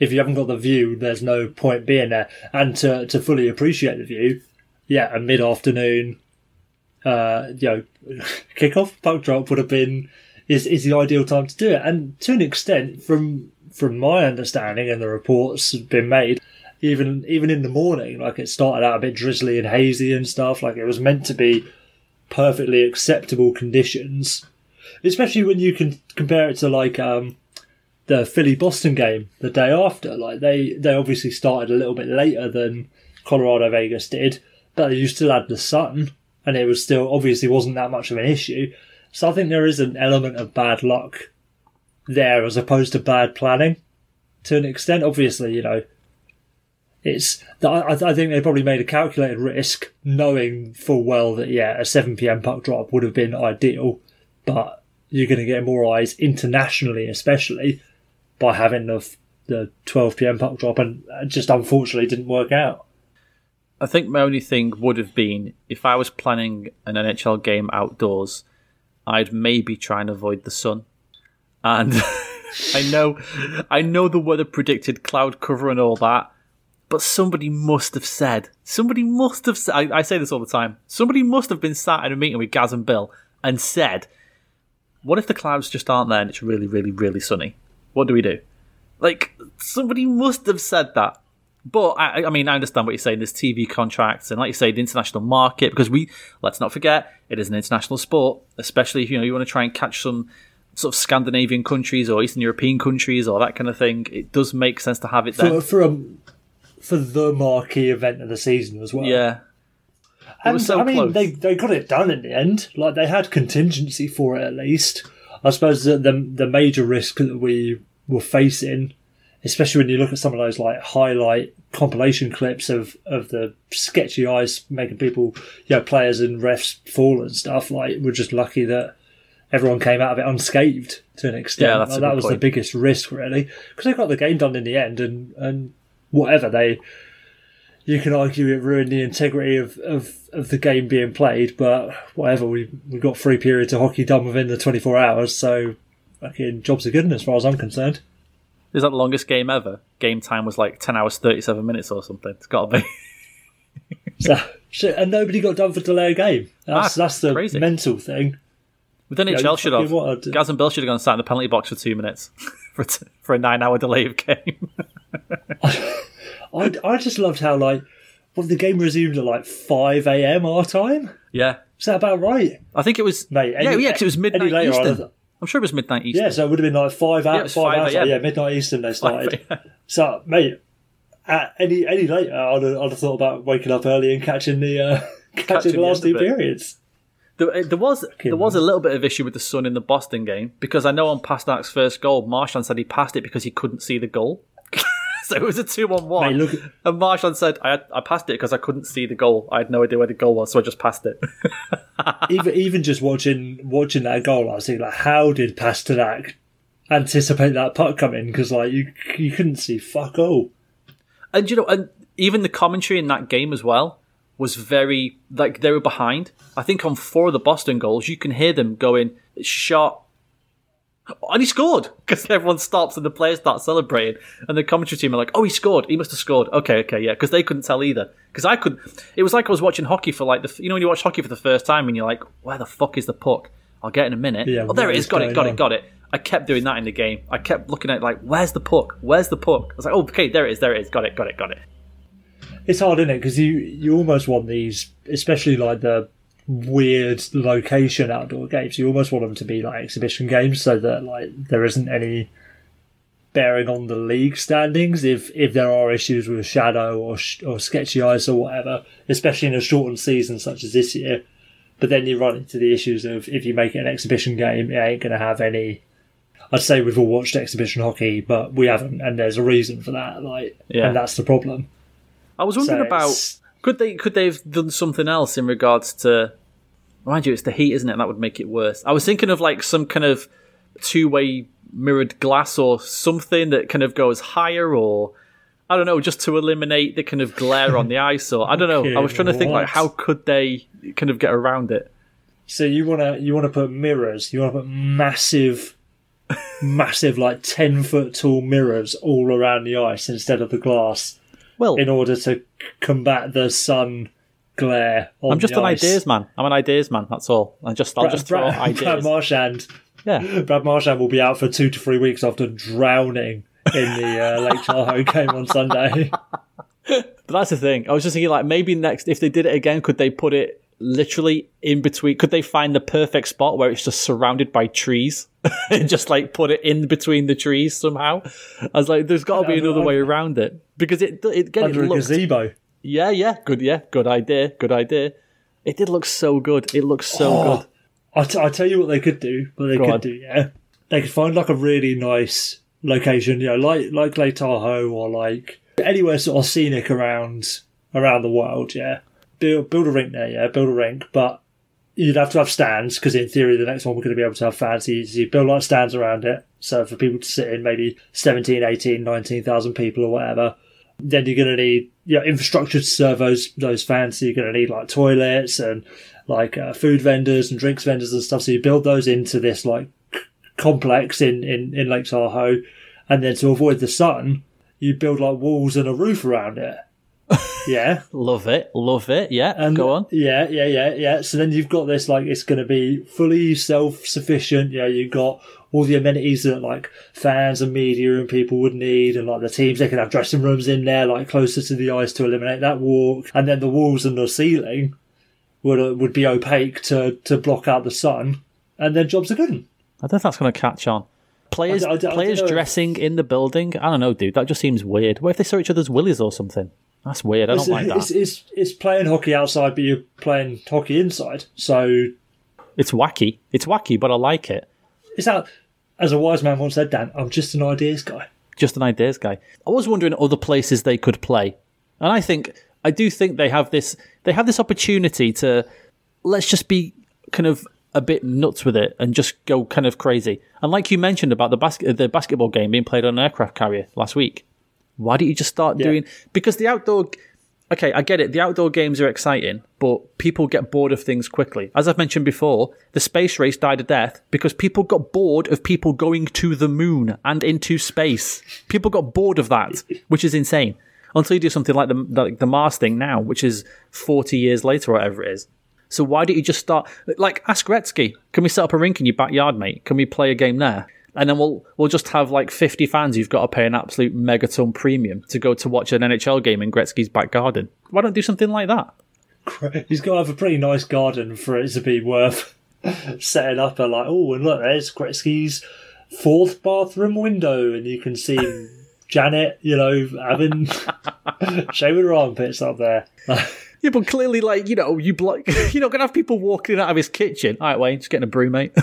if you haven't got the view, there's no point being there. And to to fully appreciate the view, yeah, a mid afternoon, uh, you know, kickoff puck drop would have been is is the ideal time to do it. And to an extent, from from my understanding and the reports have been made, even even in the morning, like it started out a bit drizzly and hazy and stuff. Like it was meant to be perfectly acceptable conditions, especially when you can compare it to like um, the Philly Boston game the day after. Like they they obviously started a little bit later than Colorado Vegas did, but you still had the sun, and it was still obviously wasn't that much of an issue. So I think there is an element of bad luck there as opposed to bad planning to an extent. Obviously, you know, it's I, I think they probably made a calculated risk, knowing full well that yeah, a seven pm puck drop would have been ideal, but you're going to get more eyes internationally, especially by having the the 12 pm puck drop, and just unfortunately didn't work out. I think my only thing would have been if I was planning an NHL game outdoors, I'd maybe try and avoid the sun. And I know, I know the weather predicted cloud cover and all that, but somebody must have said, somebody must have I, I, say this all the time, somebody must have been sat in a meeting with Gaz and Bill and said, what if the clouds just aren't there and it's really, really, really sunny? What do we do? Like, somebody must have said that. But I, I mean, I understand what you're saying. There's TV contracts, and like you say, the international market. Because we, let's not forget, it is an international sport. Especially if you know you want to try and catch some sort of Scandinavian countries or Eastern European countries or that kind of thing. It does make sense to have it there for, for a for the marquee event of the season as well. Yeah. And so I mean, close. they they got it done in the end. Like they had contingency for it at least. I suppose the the, the major risk that we were facing, especially when you look at some of those like highlight compilation clips of of the sketchy eyes making people, you know, players and refs fall and stuff. Like we're just lucky that everyone came out of it unscathed to an extent. Yeah, that's like, that was point. the biggest risk really because they got the game done in the end and and whatever they you can argue it ruined the integrity of, of, of the game being played, but whatever, we we got three periods of hockey done within the 24 hours, so fucking jobs are good as far as I'm concerned. Is that the longest game ever? Game time was like 10 hours 37 minutes or something. It's got to be. so, shit, and nobody got done for delay a game. That's, ah, that's the crazy. mental thing. With NHL should have. Wanted... Gaz and Bill should have gone and sat in the penalty box for two minutes for, t- for a nine hour delay of game. I, I just loved how like well, the game resumed at like five a.m. our time. Yeah, is that about right? I think it was. Mate, any, yeah, yeah, because it was midnight later, Eastern. I'm sure it was midnight Eastern. Yeah, so it would have been like five, yeah, five, hours. Yeah, midnight Eastern they started. so, mate, any any later, I'd have, I'd have thought about waking up early and catching the uh, catching, catching the last two periods. There, there was there was a little bit of issue with the sun in the Boston game because I know on Pastrnak's first goal, Marchand said he passed it because he couldn't see the goal. So it was a two on one. Look, and Marchand said, I, I passed it because I couldn't see the goal. I had no idea where the goal was, so I just passed it. even even just watching watching that goal, I was thinking, like, how did Pastrnak anticipate that puck coming? Because like you you couldn't see fuck all. And you know, and even the commentary in that game as well was very like they were behind. I think on four of the Boston goals, you can hear them going shot and he scored because everyone stops and the players start celebrating. And the commentary team are like, "Oh, he scored! He must have scored." Okay, okay, yeah, because they couldn't tell either. Because I could. It was like I was watching hockey for like the you know when you watch hockey for the first time and you're like, "Where the fuck is the puck?" I'll get in a minute. Yeah, oh, there it is. Got it. Got on? it. Got it. I kept doing that in the game. I kept looking at like, "Where's the puck? Where's the puck?" I was like, "Oh, okay, there it is. There it is. Got it. Got it. Got it." It's hard, isn't it? Because you you almost want these, especially like the weird location outdoor games. You almost want them to be like exhibition games so that like there isn't any bearing on the league standings if if there are issues with shadow or or sketchy ice or whatever, especially in a shortened season such as this year. But then you run into the issues of if you make it an exhibition game, it ain't going to have any. I'd say we've all watched exhibition hockey, but we haven't, and there's a reason for that. Like, yeah. and that's the problem. I was wondering so about could they could they have done something else in regards to Mind you, it's the heat, isn't it? That would make it worse. I was thinking of like some kind of two way mirrored glass or something that kind of goes higher or I don't know, just to eliminate the kind of glare on the ice or I don't know. I was trying to think like how could they kind of get around it. So you wanna you wanna put mirrors, you wanna put massive massive like ten foot tall mirrors all around the ice instead of the glass. Well in order to combat the sun glare. I'm just an ice. ideas man. I'm an ideas man. That's all. I just I'll Brad, just throw Brad, ideas. Brad Marchand Yeah. Brad Marchand will be out for two to three weeks after drowning in the uh, Lake Tahoe game on Sunday. But that's the thing. I was just thinking, like, maybe next, if they did it again, could they put it literally in between? Could they find the perfect spot where it's just surrounded by trees and just like put it in between the trees somehow? I was like, there's got to be another way around it because it it again it under a gazebo. yeah yeah good yeah good idea good idea. It did look so good. It looks so Oh, good. I, t- I tell you what they could do. What they Go could on. do, yeah. They could find like a really nice location, you know, like like Lake Tahoe or like anywhere sort of scenic around around the world. Yeah, build build a rink there. Yeah, build a rink, but you'd have to have stands because in theory the next one we're going to be able to have fans. So you, build like stands around it, so for people to sit in, maybe 17, 18, 19,000 people or whatever. Then you're going to need you know, infrastructure to serve those those fans. So you're going to need like toilets and like uh, food vendors and drinks vendors and stuff. So you build those into this like complex in, in, in Lake Tahoe. And then to avoid the sun, you build like walls and a roof around it. Yeah. Love it, love it. Yeah, And go on. Yeah, yeah, yeah, yeah. So then you've got this like it's going to be fully self-sufficient. Yeah, you've got all the amenities that like fans and media and people would need, and like the teams they can have dressing rooms in there, like closer to the ice to eliminate that walk. And then the walls and the ceiling would uh, would be opaque to to block out the sun. And then jobs are good. I don't know that's going to catch on. Players, I d- I d- I players dressing in the building. I don't know, dude. That just seems weird. What if they saw each other's willies or something? That's weird. I don't It's, like that. it's, it's it's playing hockey outside, but you're playing hockey inside. So It's wacky. It's wacky, but I like it. it's that. As a wise man once said, Dan, I'm just an ideas guy. Just an ideas guy. I was wondering other places they could play, and I think I do think they have this. They have this opportunity to let's just be kind of a bit nuts with it and just go kind of crazy. And like you mentioned about the basket, the basketball game being played on an aircraft carrier last week. Why don't you just start Yeah. doing? Because the outdoor. Okay, I get it. The outdoor games are exciting, but people get bored of things quickly. As I've mentioned before, the space race died a death because people got bored of people going to the moon and into space. People got bored of that, which is insane. Until you do something like the like the Mars thing now, which is forty years later, or whatever it is. So why don't you just start like ask Gretzky? Can we set up a rink in your backyard, mate? Can we play a game there? And then we'll we'll just have like fifty fans who've got to pay an absolute megaton premium to go to watch an NHL game in Gretzky's back garden. Why don't do something like that? He's got to have a pretty nice garden for it to be worth setting up a like, oh, and look, there's Gretzky's fourth bathroom window, and you can see Janet, you know, having shaving her armpits up there. Yeah, but clearly, like you know, you block. You're not gonna have people walking out of his kitchen. All right, Wayne, just getting a brew, mate.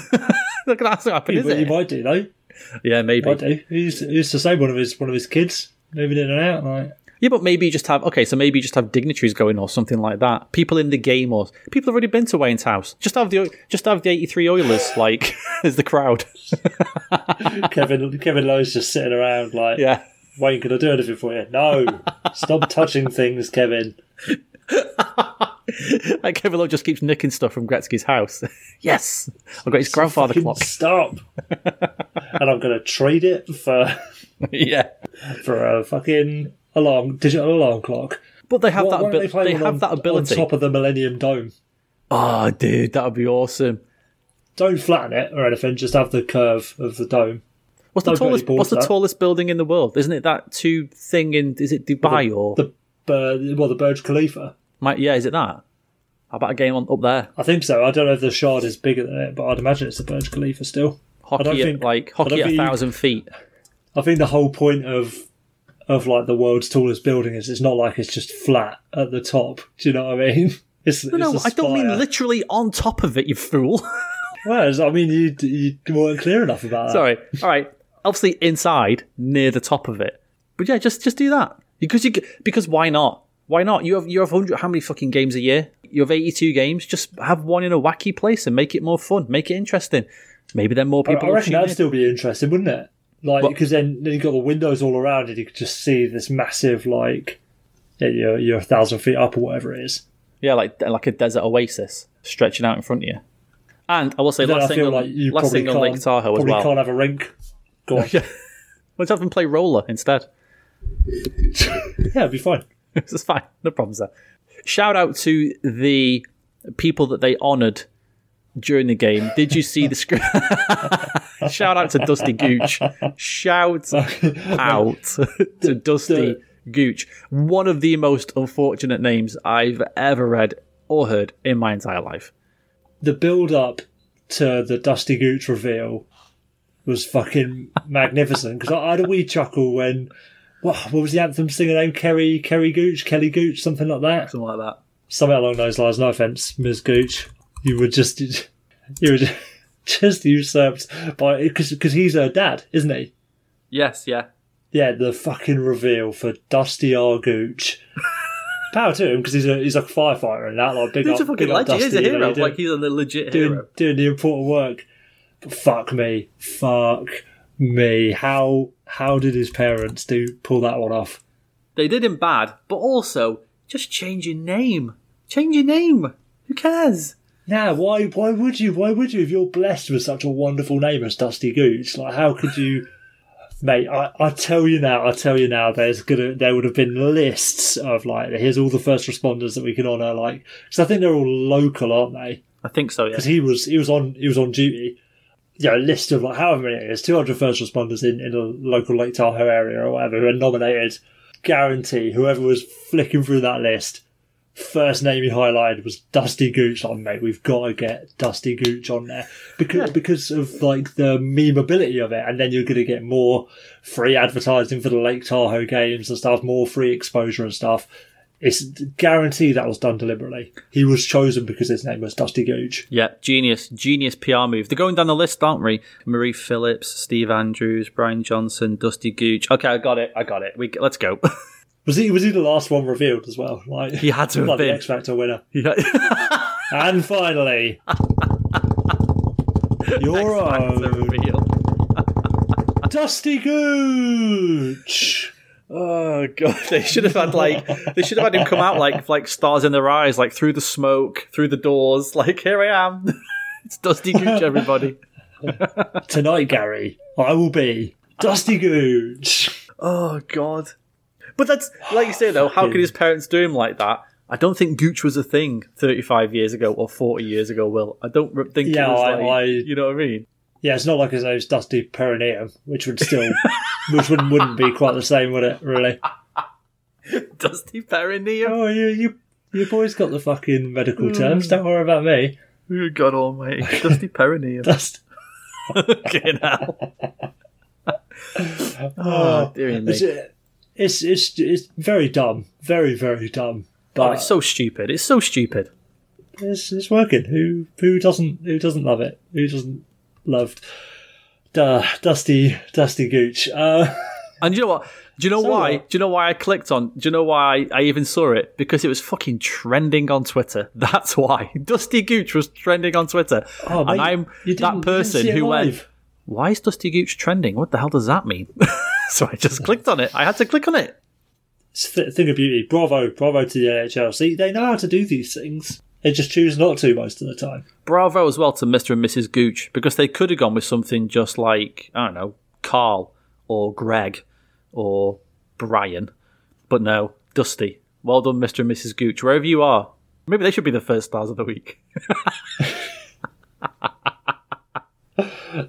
Look, that's not happen, is But you might do though. Yeah, maybe. Might do. Used, to, to say one of his one of his kids moving in and out. Like, Yeah, but maybe you just have okay, so maybe you just have dignitaries going or something like that. People in the game or people have already been to Wayne's house. Just have the just have the eighty three Oilers like as the crowd. Kevin Kevin Lowe's just sitting around like, Yeah. Wayne, can I do anything for you? No, stop touching things, Kevin. Like Kevin Lowe just keeps nicking stuff from Gretzky's house. yes. I've got his grandfather clock. Stop. and I'm going to trade it for yeah. for a fucking alarm digital alarm clock. But they have Why- that why don't abil- play they have on, that ability. on top of the Millennium Dome. oh dude, that would be awesome. Don't flatten it or anything. Just have the curve of the dome. What's the Don't put tallest what's the that. tallest building in the world? Isn't it that two thing in is it Dubai or The uh, well, the Burj Khalifa. might yeah, is it that? How about a game on up there? I think so. I don't know if the Shard is bigger than it, but I'd imagine it's the Burj Khalifa still. Hockey don't at think- like I don't hockey at a think you- thousand feet. I think the whole point of of like the world's tallest building is it's not like it's just flat at the top. Do you know what I mean? It's, No, it's a I don't mean literally on top of it, you fool. Well, I mean, you you weren't clear enough about that. Sorry. All right. Obviously inside, near the top of it. But yeah, just just do that because you because why not? Why not? You have you have hundred how many fucking games a year? You have eighty two games. Just have one in a wacky place and make it more fun. Make it interesting. Maybe then more people. I will reckon that'd in. still be interesting, wouldn't it? Like because then then you got the windows all around, and you could just see this massive like yeah, you're you're a thousand feet up or whatever it is. Yeah, like like a desert oasis stretching out in front of you. And I will say last I thing on, like last probably thing on can't, Lake Tahoe as probably well. can't have a rink. Go on. Let's have them play roller instead. yeah, it'd be fine. is fine. No problems there. Shout out to the people that they honoured during the game. Did you see the screen? Shout out to Dusty Gooch. Shout out to Dusty Gooch. One of the most unfortunate names I've ever read or heard in my entire life. The build up to the Dusty Gooch reveal was fucking magnificent because I, I had a wee chuckle when what, what was the anthem singer name? Kerry Kerry Gooch, Kelly Gooch, something like that. Something like that. Something along those lines. No offense, Ms. Gooch. You were just you were just usurped by because because he's her dad, isn't he? Yes, yeah. Yeah, the fucking reveal for Dusty R. Gooch. Power to him because he's a he's like a firefighter and that like big He's up, a fucking big legend. He's a Dusty, you know, hero. doing- Like he's a legit doing hero. doing the important work. But fuck me, fuck me. How how did his parents do pull that one off? They did him bad, but also just change your name. Change your name. Who cares? Now, why why would you? Why would you? If you're blessed with such a wonderful name as Dusty Gooch, like how could you? Mate, I, I tell you now, I tell you now, there's gonna there would have been lists of like here's all the first responders that we can honour, like because I think they're all local, aren't they? I think so. Yeah. because he was he was on he was on duty. Yeah, a list of like however many it is, 200 first responders in, in a local Lake Tahoe area or whatever who are nominated. Guarantee whoever was flicking through that list, first name he highlighted was Dusty Gooch. On mate, we've got to get Dusty Gooch on there because because of like the memeability of it, and then you're going to get more free advertising for the Lake Tahoe games and stuff, more free exposure and stuff. It's guaranteed that was done deliberately. He was chosen because his name was Dusty Gooch. Yeah, genius, genius PR move. They're going down the list, aren't we? Marie Phillips, Steve Andrews, Brian Johnson, Dusty Gooch. Okay, I got it. I got it. We let's go. Was he was he the last one revealed as well? Like He had to have like the. X Factor winner. Yeah. And finally, your own. Dusty Gooch. Oh god, they should have had like they should have had him come out like like stars in their eyes, like through the smoke, through the doors. Like here I am. it's Dusty Gooch, everybody. Tonight, Gary, I will be Dusty Gooch. Oh god. But that's like you say though. How could his parents do him like that? I don't think Gooch was a thing 35 years ago or 40 years ago. Will I don't think Yeah, it was I- like I- you know what I mean. Yeah, it's not like his name's Dusty Perineum, which would still, which wouldn't wouldn't be quite the same, would it? Really? Dusty perineum. Oh, you you your boy's got the fucking medical terms. Hmm. Don't worry about me. Oh god almighty. Dusty perineum. Dust. okay oh, now. oh dear me. It's, it's it's it's very dumb, very very dumb. Oh, but Oh, it's so stupid. It's so stupid. it's, it's working. Who who doesn't who doesn't love it? Who doesn't love Duh, Dusty Dusty Gooch? Uh, And you know what? Do you know So why? what? Do you know why I clicked on? Do you know why I even saw it? Because it was fucking trending on Twitter. That's why. Dusty Gooch was trending on Twitter. oh, and mate, I'm you didn't- you that person who went, why is Dusty Gooch trending? What the hell does that mean? so I just clicked on it. I had to click on it. It's a thing of beauty. Bravo, bravo to the NHL. See, they know how to do these things. They just choose not to most of the time. Bravo as well to Mr. and Mrs. Gooch because they could have gone with something just like, I don't know, Carl or Greg or Brian. But no, Dusty. Well done, Mr. and Mrs. Gooch. Wherever you are. Maybe they should be the first stars of the week.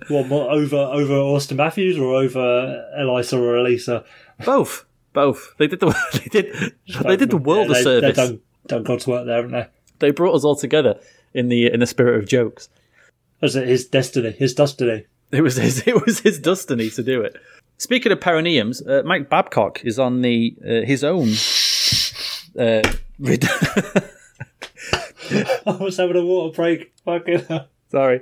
What more, over over Auston Matthews or over Elisa or Elisa? Both. Both. They did the they did they did the world Yeah, a they, service. They've done, done God's work there, haven't they? They brought us all together in the in the spirit of jokes. Was it his destiny? His destiny. It was his it was his destiny to do it. Speaking of perineums, uh, Mike Babcock is on the uh, his own. Uh, red- I was having a water break. Fucking. Sorry.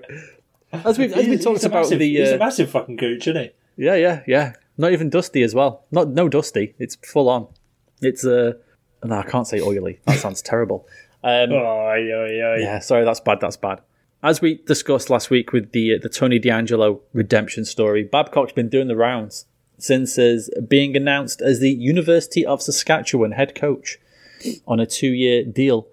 As we've as we talked about massive, the he's a uh, massive fucking gooch, isn't he? yeah yeah yeah not even dusty as well not no dusty it's full on it's uh no I can't say oily that sounds terrible um, Oh, yeah, yeah. Yeah, sorry, that's bad. That's bad. As we discussed last week with the the Tony DeAngelo redemption story, Babcock's been doing the rounds since as being announced as the University of Saskatchewan head coach on a two year deal.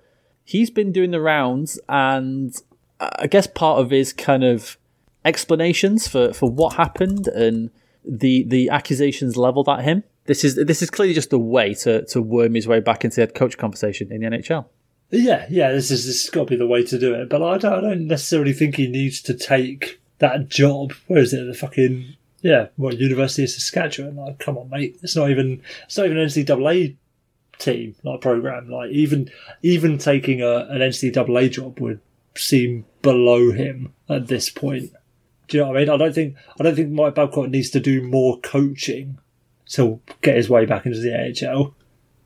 He's been doing the rounds, and I guess part of his kind of explanations for, for what happened and the the accusations leveled at him. This is this is clearly just a way to, to worm his way back into the head coach conversation in the NHL. Yeah, yeah, this is this has got to be the way to do it. But I don't, I don't necessarily think he needs to take that job. Where is it? The fucking yeah, what University of Saskatchewan? Like, come on, mate. It's not even it's not even an NCAA team, a program. Like even even taking a, an NCAA job would seem below him at this point. Do you know what I mean? I don't think I don't think Mike Babcock needs to do more coaching to get his way back into the AHL,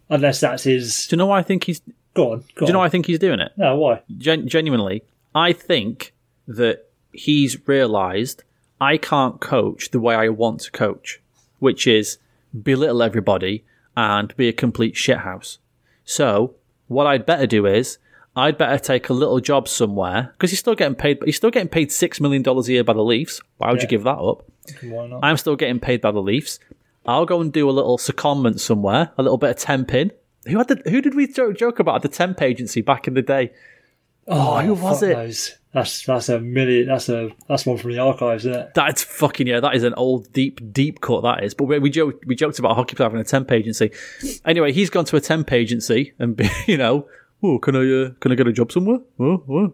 unless that's his. Do you know why I think he's? Go on. Go Do you know on. why I think he's doing it? No, why? Gen- genuinely, I think that he's realised I can't coach the way I want to coach, which is belittle everybody and be a complete shithouse. So what I'd better do is I'd better take a little job somewhere because he's still getting paid. But he's still getting paid six million dollars a year by the Leafs. Why would you give that up? Why not? I'm still getting paid by the Leafs. I'll go and do a little secondment somewhere, a little bit of temping. Who had the, Who did we joke, joke about at the temp agency back in the day? Oh, who was it? knows. That's that's a million. That's a that's one from the archives, isn't it? That's fucking yeah. That is an old deep deep cut. That is. But we we joked we joked about hockey player having a temp agency. Anyway, he's gone to a temp agency and be, you know, oh, can I uh, can I get a job somewhere? Oh, oh.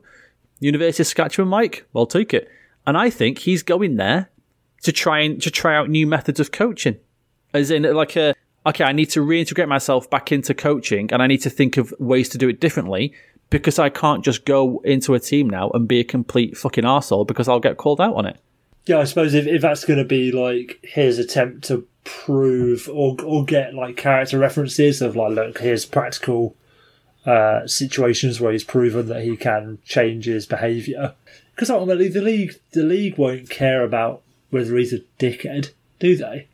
University of Saskatchewan, Mike. I'll take it. And I think he's going there to try and to try out new methods of coaching, as in like a okay, I need to reintegrate myself back into coaching, and I need to think of ways to do it differently because I can't just go into a team now and be a complete fucking arsehole because I'll get called out on it. Yeah, I suppose if, if that's going to be like his attempt to prove or or get like character references of like, look, here's practical uh, situations where he's proven that he can change his behaviour. Because ultimately, the league the league won't care about whether he's a dickhead, do they?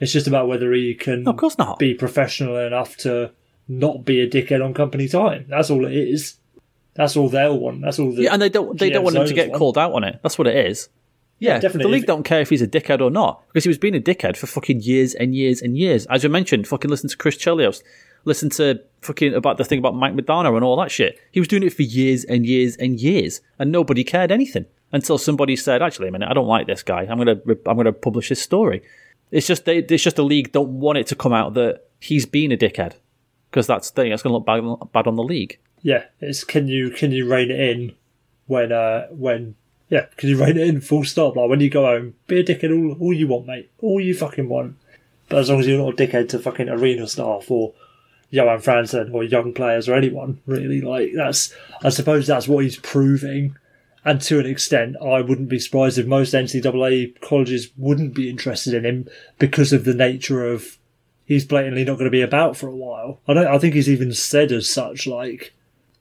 It's just about whether he can Of course not. be professional enough to not be a dickhead on company time. That's all it is. That's all they'll want. That's all. The Yeah, and they don't they don't want him to get want. called out on it. That's what it is. Yeah, definitely. The league don't care if he's a dickhead or not because he was being a dickhead for fucking years and years and years. As you mentioned, fucking listen to Chris Chelios, listen to fucking about the thing about Mike Madonna and all that shit. He was doing it for years and years and years, and nobody cared anything until somebody said, "Actually, a minute, I don't like this guy. I'm gonna I'm gonna publish his story." It's just they, it's just the league don't want it to come out that he's been a dickhead because that's the thing. That's gonna look bad, bad on the league. Yeah, it's can you can you rein it in when uh when yeah can you rein it in full stop like when you go home be a dickhead all all you want mate all you fucking want but as long as you're not a dickhead to fucking arena staff or Johan Franzen or young players or anyone really like that's I suppose that's what he's proving and to an extent I wouldn't be surprised if most NCAA colleges wouldn't be interested in him because of the nature of he's blatantly not going to be about for a while I don't I think he's even said as such like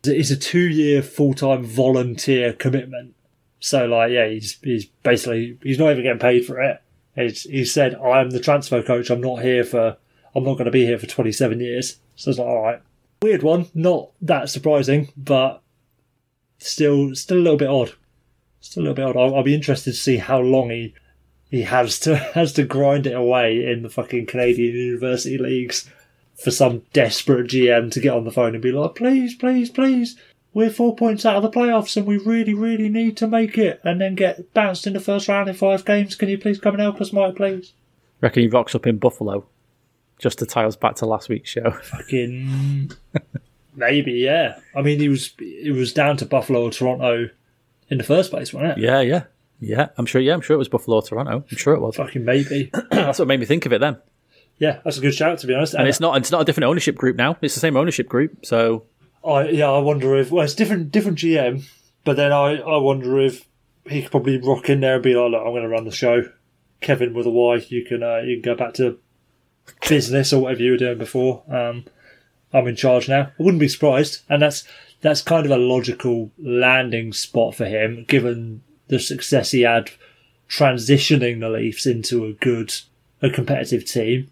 it's a two-year full-time volunteer commitment. So, like, yeah, he's he's basically he's not even getting paid for it. He's, he said, "I'm the transfer coach. I'm not here for. I'm not going to be here for 27 years." So it's like, all right, weird one. Not that surprising, but still, still a little bit odd. Still a little bit odd. I'll, I'll be interested to see how long he he has to has to grind it away in the fucking Canadian university leagues for some desperate GM to get on the phone and be like, please, please, please, we're four points out of the playoffs and we really, really need to make it and then get bounced in the first round in five games. Can you please come and help us, Mike, please? Reckon he rocks up in Buffalo just to tie us back to last week's show. Fucking maybe, yeah. I mean, he was it was down to Buffalo or Toronto in the first place, wasn't it? Yeah, yeah, yeah. I'm sure. Yeah, I'm sure it was Buffalo, or Toronto. I'm sure it was. Fucking maybe. That's what made me think of it then. yeah, that's a good shout to be honest. And it's not. It's not a different ownership group now. It's the same ownership group. So I yeah, I wonder if well, it's different different GM, but then I I wonder if he could probably rock in there and be like, look, I'm going to run the show. Kevin with a Y, you can uh, you can go back to business or whatever you were doing before. Um, I'm in charge now. I wouldn't be surprised, and that's that's kind of a logical landing spot for him, given the success he had transitioning the Leafs into a good, a competitive team.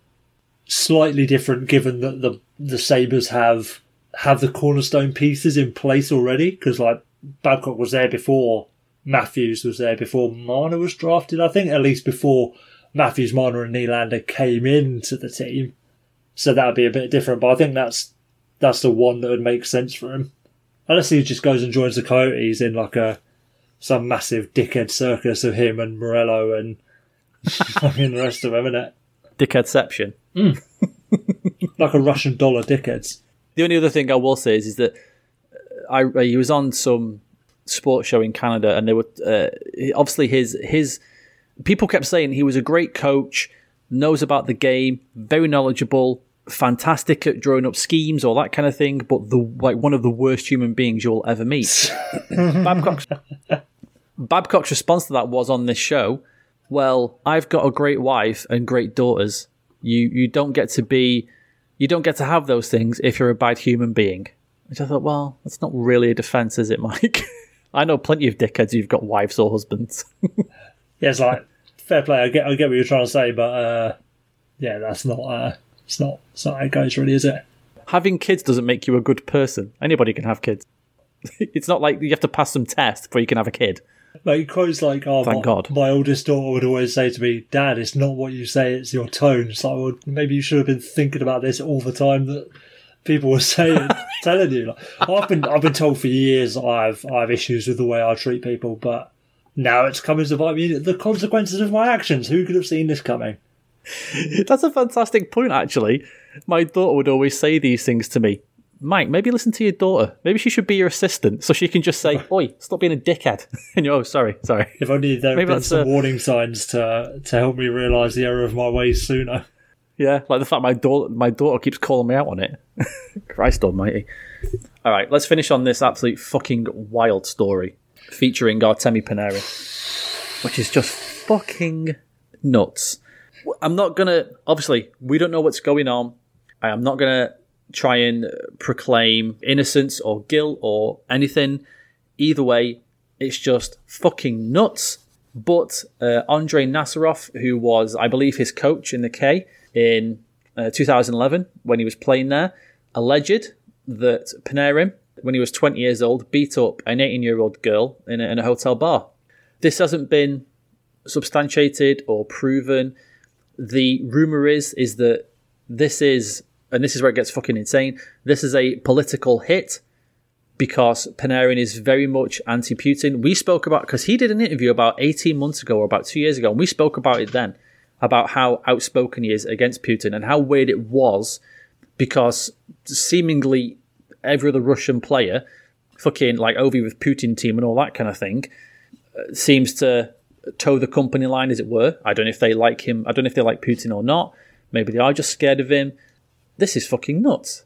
Slightly different, given that the the Sabres have have the cornerstone pieces in place already, because like Babcock was there before Matthews was there before Marner was drafted. I think at least before Matthews, Marner, and Nylander came into the team. So that would be a bit different, but I think that's that's the one that would make sense for him. Unless he just goes and joins the Coyotes in like a some massive dickhead circus of him and Meruelo and fucking the rest of them, innit? dickheadception. Mm. Like a Russian dollar dickheads. The only other thing I will say is, is that uh, I uh, he was on some sports show in Canada, and they were uh, obviously his his people kept saying he was a great coach, knows about the game, very knowledgeable, fantastic at drawing up schemes, all that kind of thing, but the like one of the worst human beings you'll ever meet. Babcock's, Babcock's response to that was on this show. Well, I've got a great wife and great daughters. You you don't get to be you don't get to have those things if you're a bad human being. Which I thought, well, that's not really a defense, is it, Mike? I know plenty of dickheads who've got wives or husbands. yeah, it's like fair play. I get, I get what you're trying to say, but uh, yeah, that's not. Uh, it's not. It's not how it goes, really, is it? Having kids doesn't make you a good person. Anybody can have kids. it's not like you have to pass some test before you can have a kid. Like quotes like, "Oh, Thank my, God. my oldest daughter would always say to me, Dad, it's not what you say; it's your tone." It's like, well, maybe you should have been thinking about this all the time that people were saying, telling you. Like, I've been, I've been told for years I've, I have issues with the way I treat people, but now it's coming to bite me. The consequences of my actions. Who could have seen this coming? That's a fantastic point, actually. My daughter would always say these things to me. Mike, maybe listen to your daughter. Maybe she should be your assistant so she can just say, Oi, stop being a dickhead. and you're, oh, sorry, sorry. If only there had been some a- warning signs to to help me realise the error of my ways sooner. Yeah, like the fact my daughter, my daughter keeps calling me out on it. Christ almighty. All right, let's finish on this absolute fucking wild story featuring Artemi Panarin, which is just fucking nuts. I'm not gonna. Obviously, we don't know what's going on. I am not gonna try and proclaim innocence or guilt or anything. Either way, it's just fucking nuts. But uh, Nazarov, who was, I believe, his coach in the K in uh, 2011 when he was playing there, alleged that Panarin, when he was 20 years old, beat up an 18 year old girl in a, in a hotel bar. This hasn't been substantiated or proven. The rumor is is that this is, and this is where it gets fucking insane. This is a political hit because Panarin is very much anti-Putin. We spoke about because he did an interview about 18 months ago or about two years ago, and we spoke about it then about how outspoken he is against Putin and how weird it was because seemingly every other Russian player, fucking like Ovi with Putin team and all that kind of thing, uh, seems to toe the company line, as it were. I don't know if they like him. I don't know if they like Putin or not. Maybe they are just scared of him. This is fucking nuts.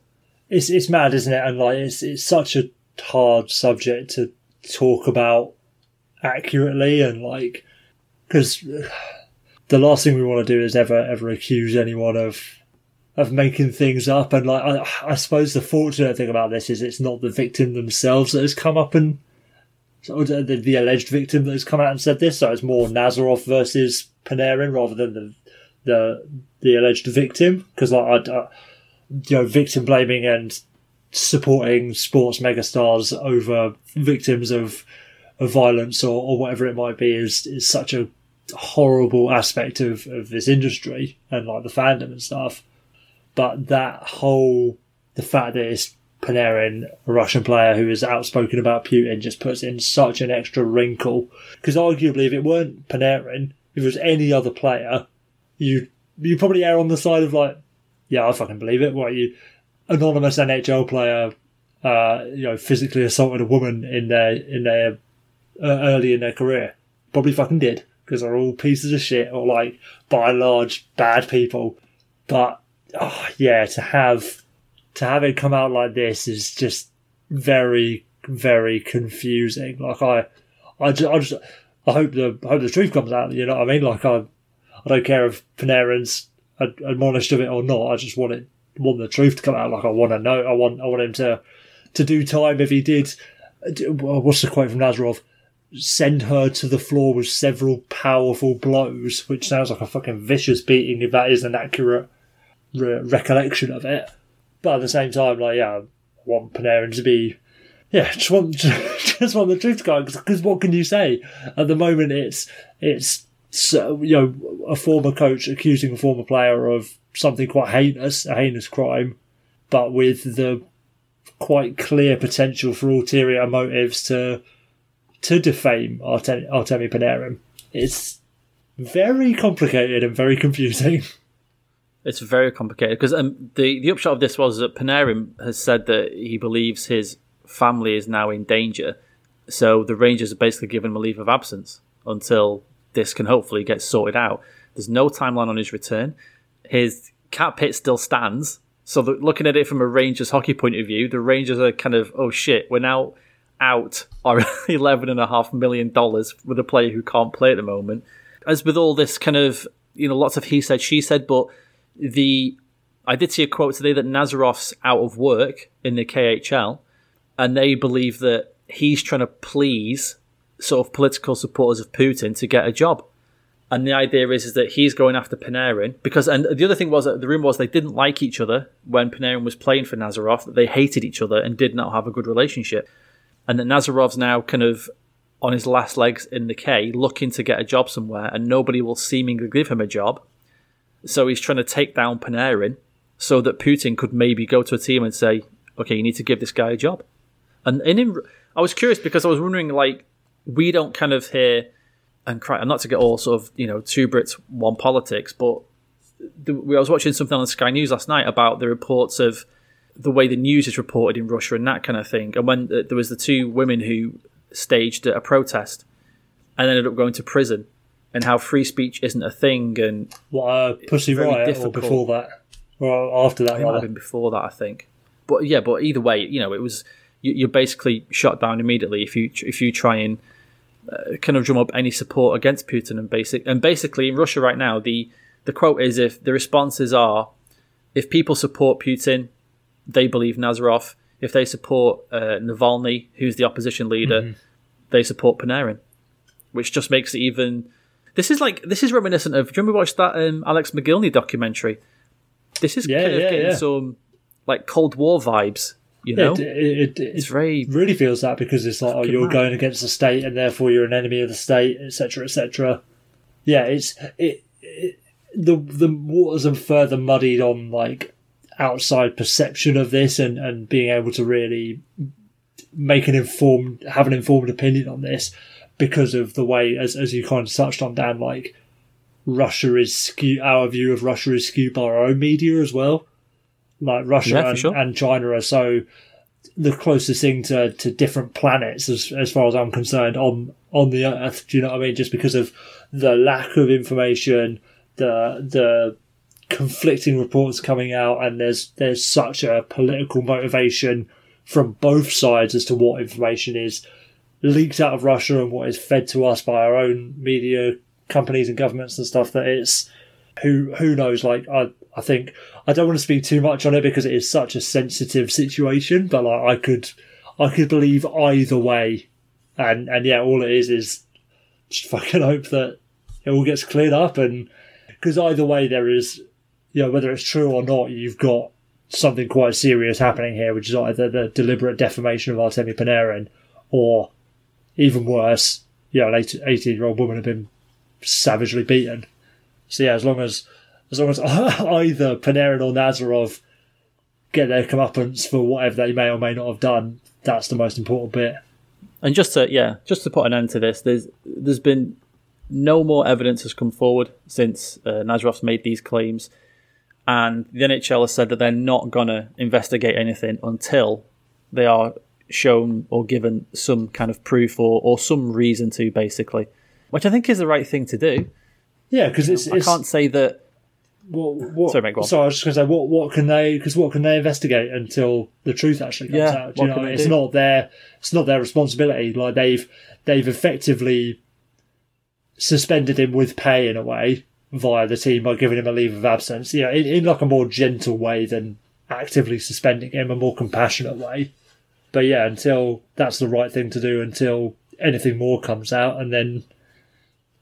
It's it's mad, isn't it? And like it's it's such a hard subject to talk about accurately and like because the last thing we want to do is ever ever accuse anyone of of making things up and like I, I suppose the fortunate thing about this is it's not the victim themselves that has come up and or oh, the, the, the alleged victim that has come out and said this so it's more Nazarov versus Panarin rather than the the the alleged victim because like I, I uh, you know victim blaming and supporting sports megastars over victims of of violence or, or whatever it might be is is such a horrible aspect of, of this industry and like the fandom and stuff. But that whole the fact that it's Panarin, a Russian player who is outspoken about Putin, just puts in such an extra wrinkle. Because arguably, if it weren't Panarin, if it was any other player, you you probably err on the side of like, yeah, I fucking believe it. What you anonymous NHL player, uh, you know, physically assaulted a woman in their in their uh, early in their career. Probably fucking did because they're all pieces of shit or like by and large bad people. But oh, yeah, to have to have it come out like this is just very very confusing. Like I, I just, I just I hope the I hope the truth comes out. You know what I mean? Like I, I don't care if Panarin's ad- admonished of it or not. I just want it want the truth to come out. Like I want to know. I want I want him to to do time if he did. What's the quote from Nazarov? Send her to the floor with several powerful blows, which sounds like a fucking vicious beating if that is an accurate re- recollection of it. But at the same time, like yeah, I want Panarin to be. Yeah, just want just want the truth to come because what can you say? At the moment, it's it's you know a former coach accusing a former player of something quite heinous, a heinous crime, but with the quite clear potential for ulterior motives to to defame Artemi, Artemi Panarin. It's very complicated and very confusing. It's very complicated because um, the the upshot of this was that Panarin has said that he believes his family is now in danger. So the Rangers are basically giving him a leave of absence until this can hopefully get sorted out. There's no timeline on his return. His cap hit still stands. So the, looking at it from a Rangers hockey point of view, the Rangers are kind of, oh shit, we're now out our eleven and a half million dollars with a player who can't play at the moment. As with all this kind of, you know, lots of he said, she said, but the I did see a quote today that Nazarov's out of work in the KHL, and they believe that he's trying to please sort of political supporters of Putin to get a job. And the idea is, is that he's going after Panarin because, and the other thing was that the rumor was they didn't like each other when Panarin was playing for Nazarov, that they hated each other and did not have a good relationship. And that Nazarov's now kind of on his last legs in the K looking to get a job somewhere and nobody will seemingly give him a job. So he's trying to take down Panarin so that Putin could maybe go to a team and say, okay, you need to give this guy a job. And, and in, I was curious because I was wondering, like, we don't kind of hear, and cry, not to get all sort of, you know, two Brits, one politics, but the, I was watching something on Sky News last night about the reports of the way the news is reported in Russia and that kind of thing. And when uh, there was the two women who staged a protest and ended up going to prison, and how free speech isn't a thing, and what uh, Pussy Riot difficult. or before that. Well, after that, it might have been before that, I think. But yeah, but either way, you know, it was you're basically shot down immediately if you if you try and uh, kind of drum up any support against Putin and basic and basically in Russia right now the the quote is if the responses are if people support Putin, they believe Nazarov. If they support uh, Navalny, who's the opposition leader, mm-hmm. they support Panarin, which just makes it even. This is like this is reminiscent of. Do you remember watched that um, Alex Mogilny documentary? This is yeah, kind of yeah, getting yeah. some like Cold War vibes. You know, it, it, it, it's very really feels that because it's like, oh, you're mad. going against the state, and therefore you're an enemy of the state, etc., etc. Yeah, it's it, the the waters are further muddied on like outside perception of this, and and being able to really make an informed, have an informed opinion on this because of the way, as as you kind of touched on, Dan, like Russia is skewed, our view of Russia is skewed by our own media as well. Like Russia yeah, and, sure. and, China are so the closest thing to, to different planets as as far as I'm concerned on on the earth. Do you know what I mean? Just because of the lack of information, the the conflicting reports coming out, and there's there's such a political motivation from both sides as to what information is leaked out of Russia and what is fed to us by our own media companies and governments and stuff that it's who who knows? Like I I think I don't want to speak too much on it because it is such a sensitive situation but like I could I could believe either way. And and yeah all it is is just fucking hope that it all gets cleared up and because either way there is you know whether it's true or not you've got something quite serious happening here which is either the deliberate defamation of Artemi Panarin or even worse you know an 18 year old woman had been savagely beaten. So yeah, as long as as long as either Panarin or Nazarov get their comeuppance for whatever they may or may not have done, that's the most important bit. And just to yeah, just to put an end to this, there's there's been no more evidence has come forward since uh, Nazarov's made these claims, and the NHL has said that they're not gonna investigate anything until they are shown or given some kind of proof or, or some reason to, basically which I think is the right thing to do. Yeah, because it's, I can't say that. What, what, sorry, mate, go on. Sorry, I was just going to say, what, what can they? Because what can they investigate until the truth actually comes yeah, out? Do you know, it's not their it's not their responsibility. Like they've they've effectively suspended him with pay in a way via the team by giving him a leave of absence. You know, in, in like a more gentle way than actively suspending him, a more compassionate way. But yeah, until that's the right thing to do, until anything more comes out, and then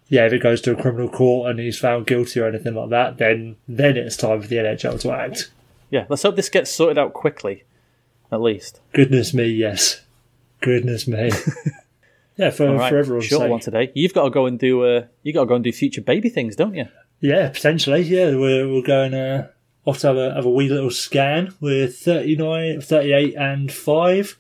yeah, if it goes to a criminal court and he's found guilty or anything like that, then then it's time for the NHL to act. Yeah, let's hope this gets sorted out quickly, at least. Goodness me, yes. Goodness me. yeah, for right, for everyone's short sake. one today. You've got to go and do uh, you got to go and do future baby things, don't you? Yeah, potentially. Yeah, we're we're going uh, off to have a have a wee little scan. We're 39, 38 and five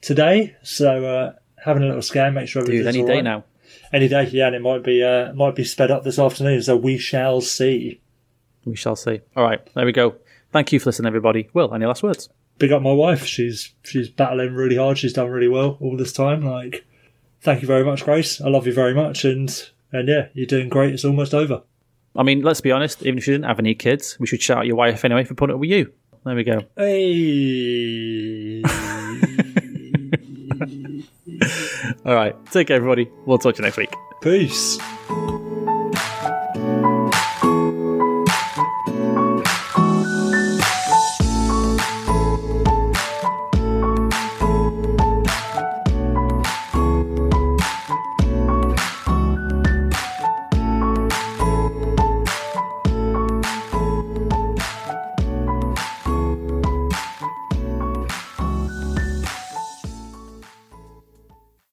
today, so uh, having a little scan, make sure everything's Dude, any day right. now any day, yeah, and it might be uh, might be sped up this afternoon. So we shall see. We shall see. All right, there we go. Thank you for listening, everybody. Will, any last words? big up my wife. She's she's battling really hard. She's done really well all this time. Like, thank you very much, Grace. I love you very much, and and yeah, you're doing great. It's almost over. I mean, let's be honest. Even if you didn't have any kids, we should shout out your wife anyway for putting up with you. There we go. Hey. All right. Take care, everybody. We'll talk to you next week. Peace.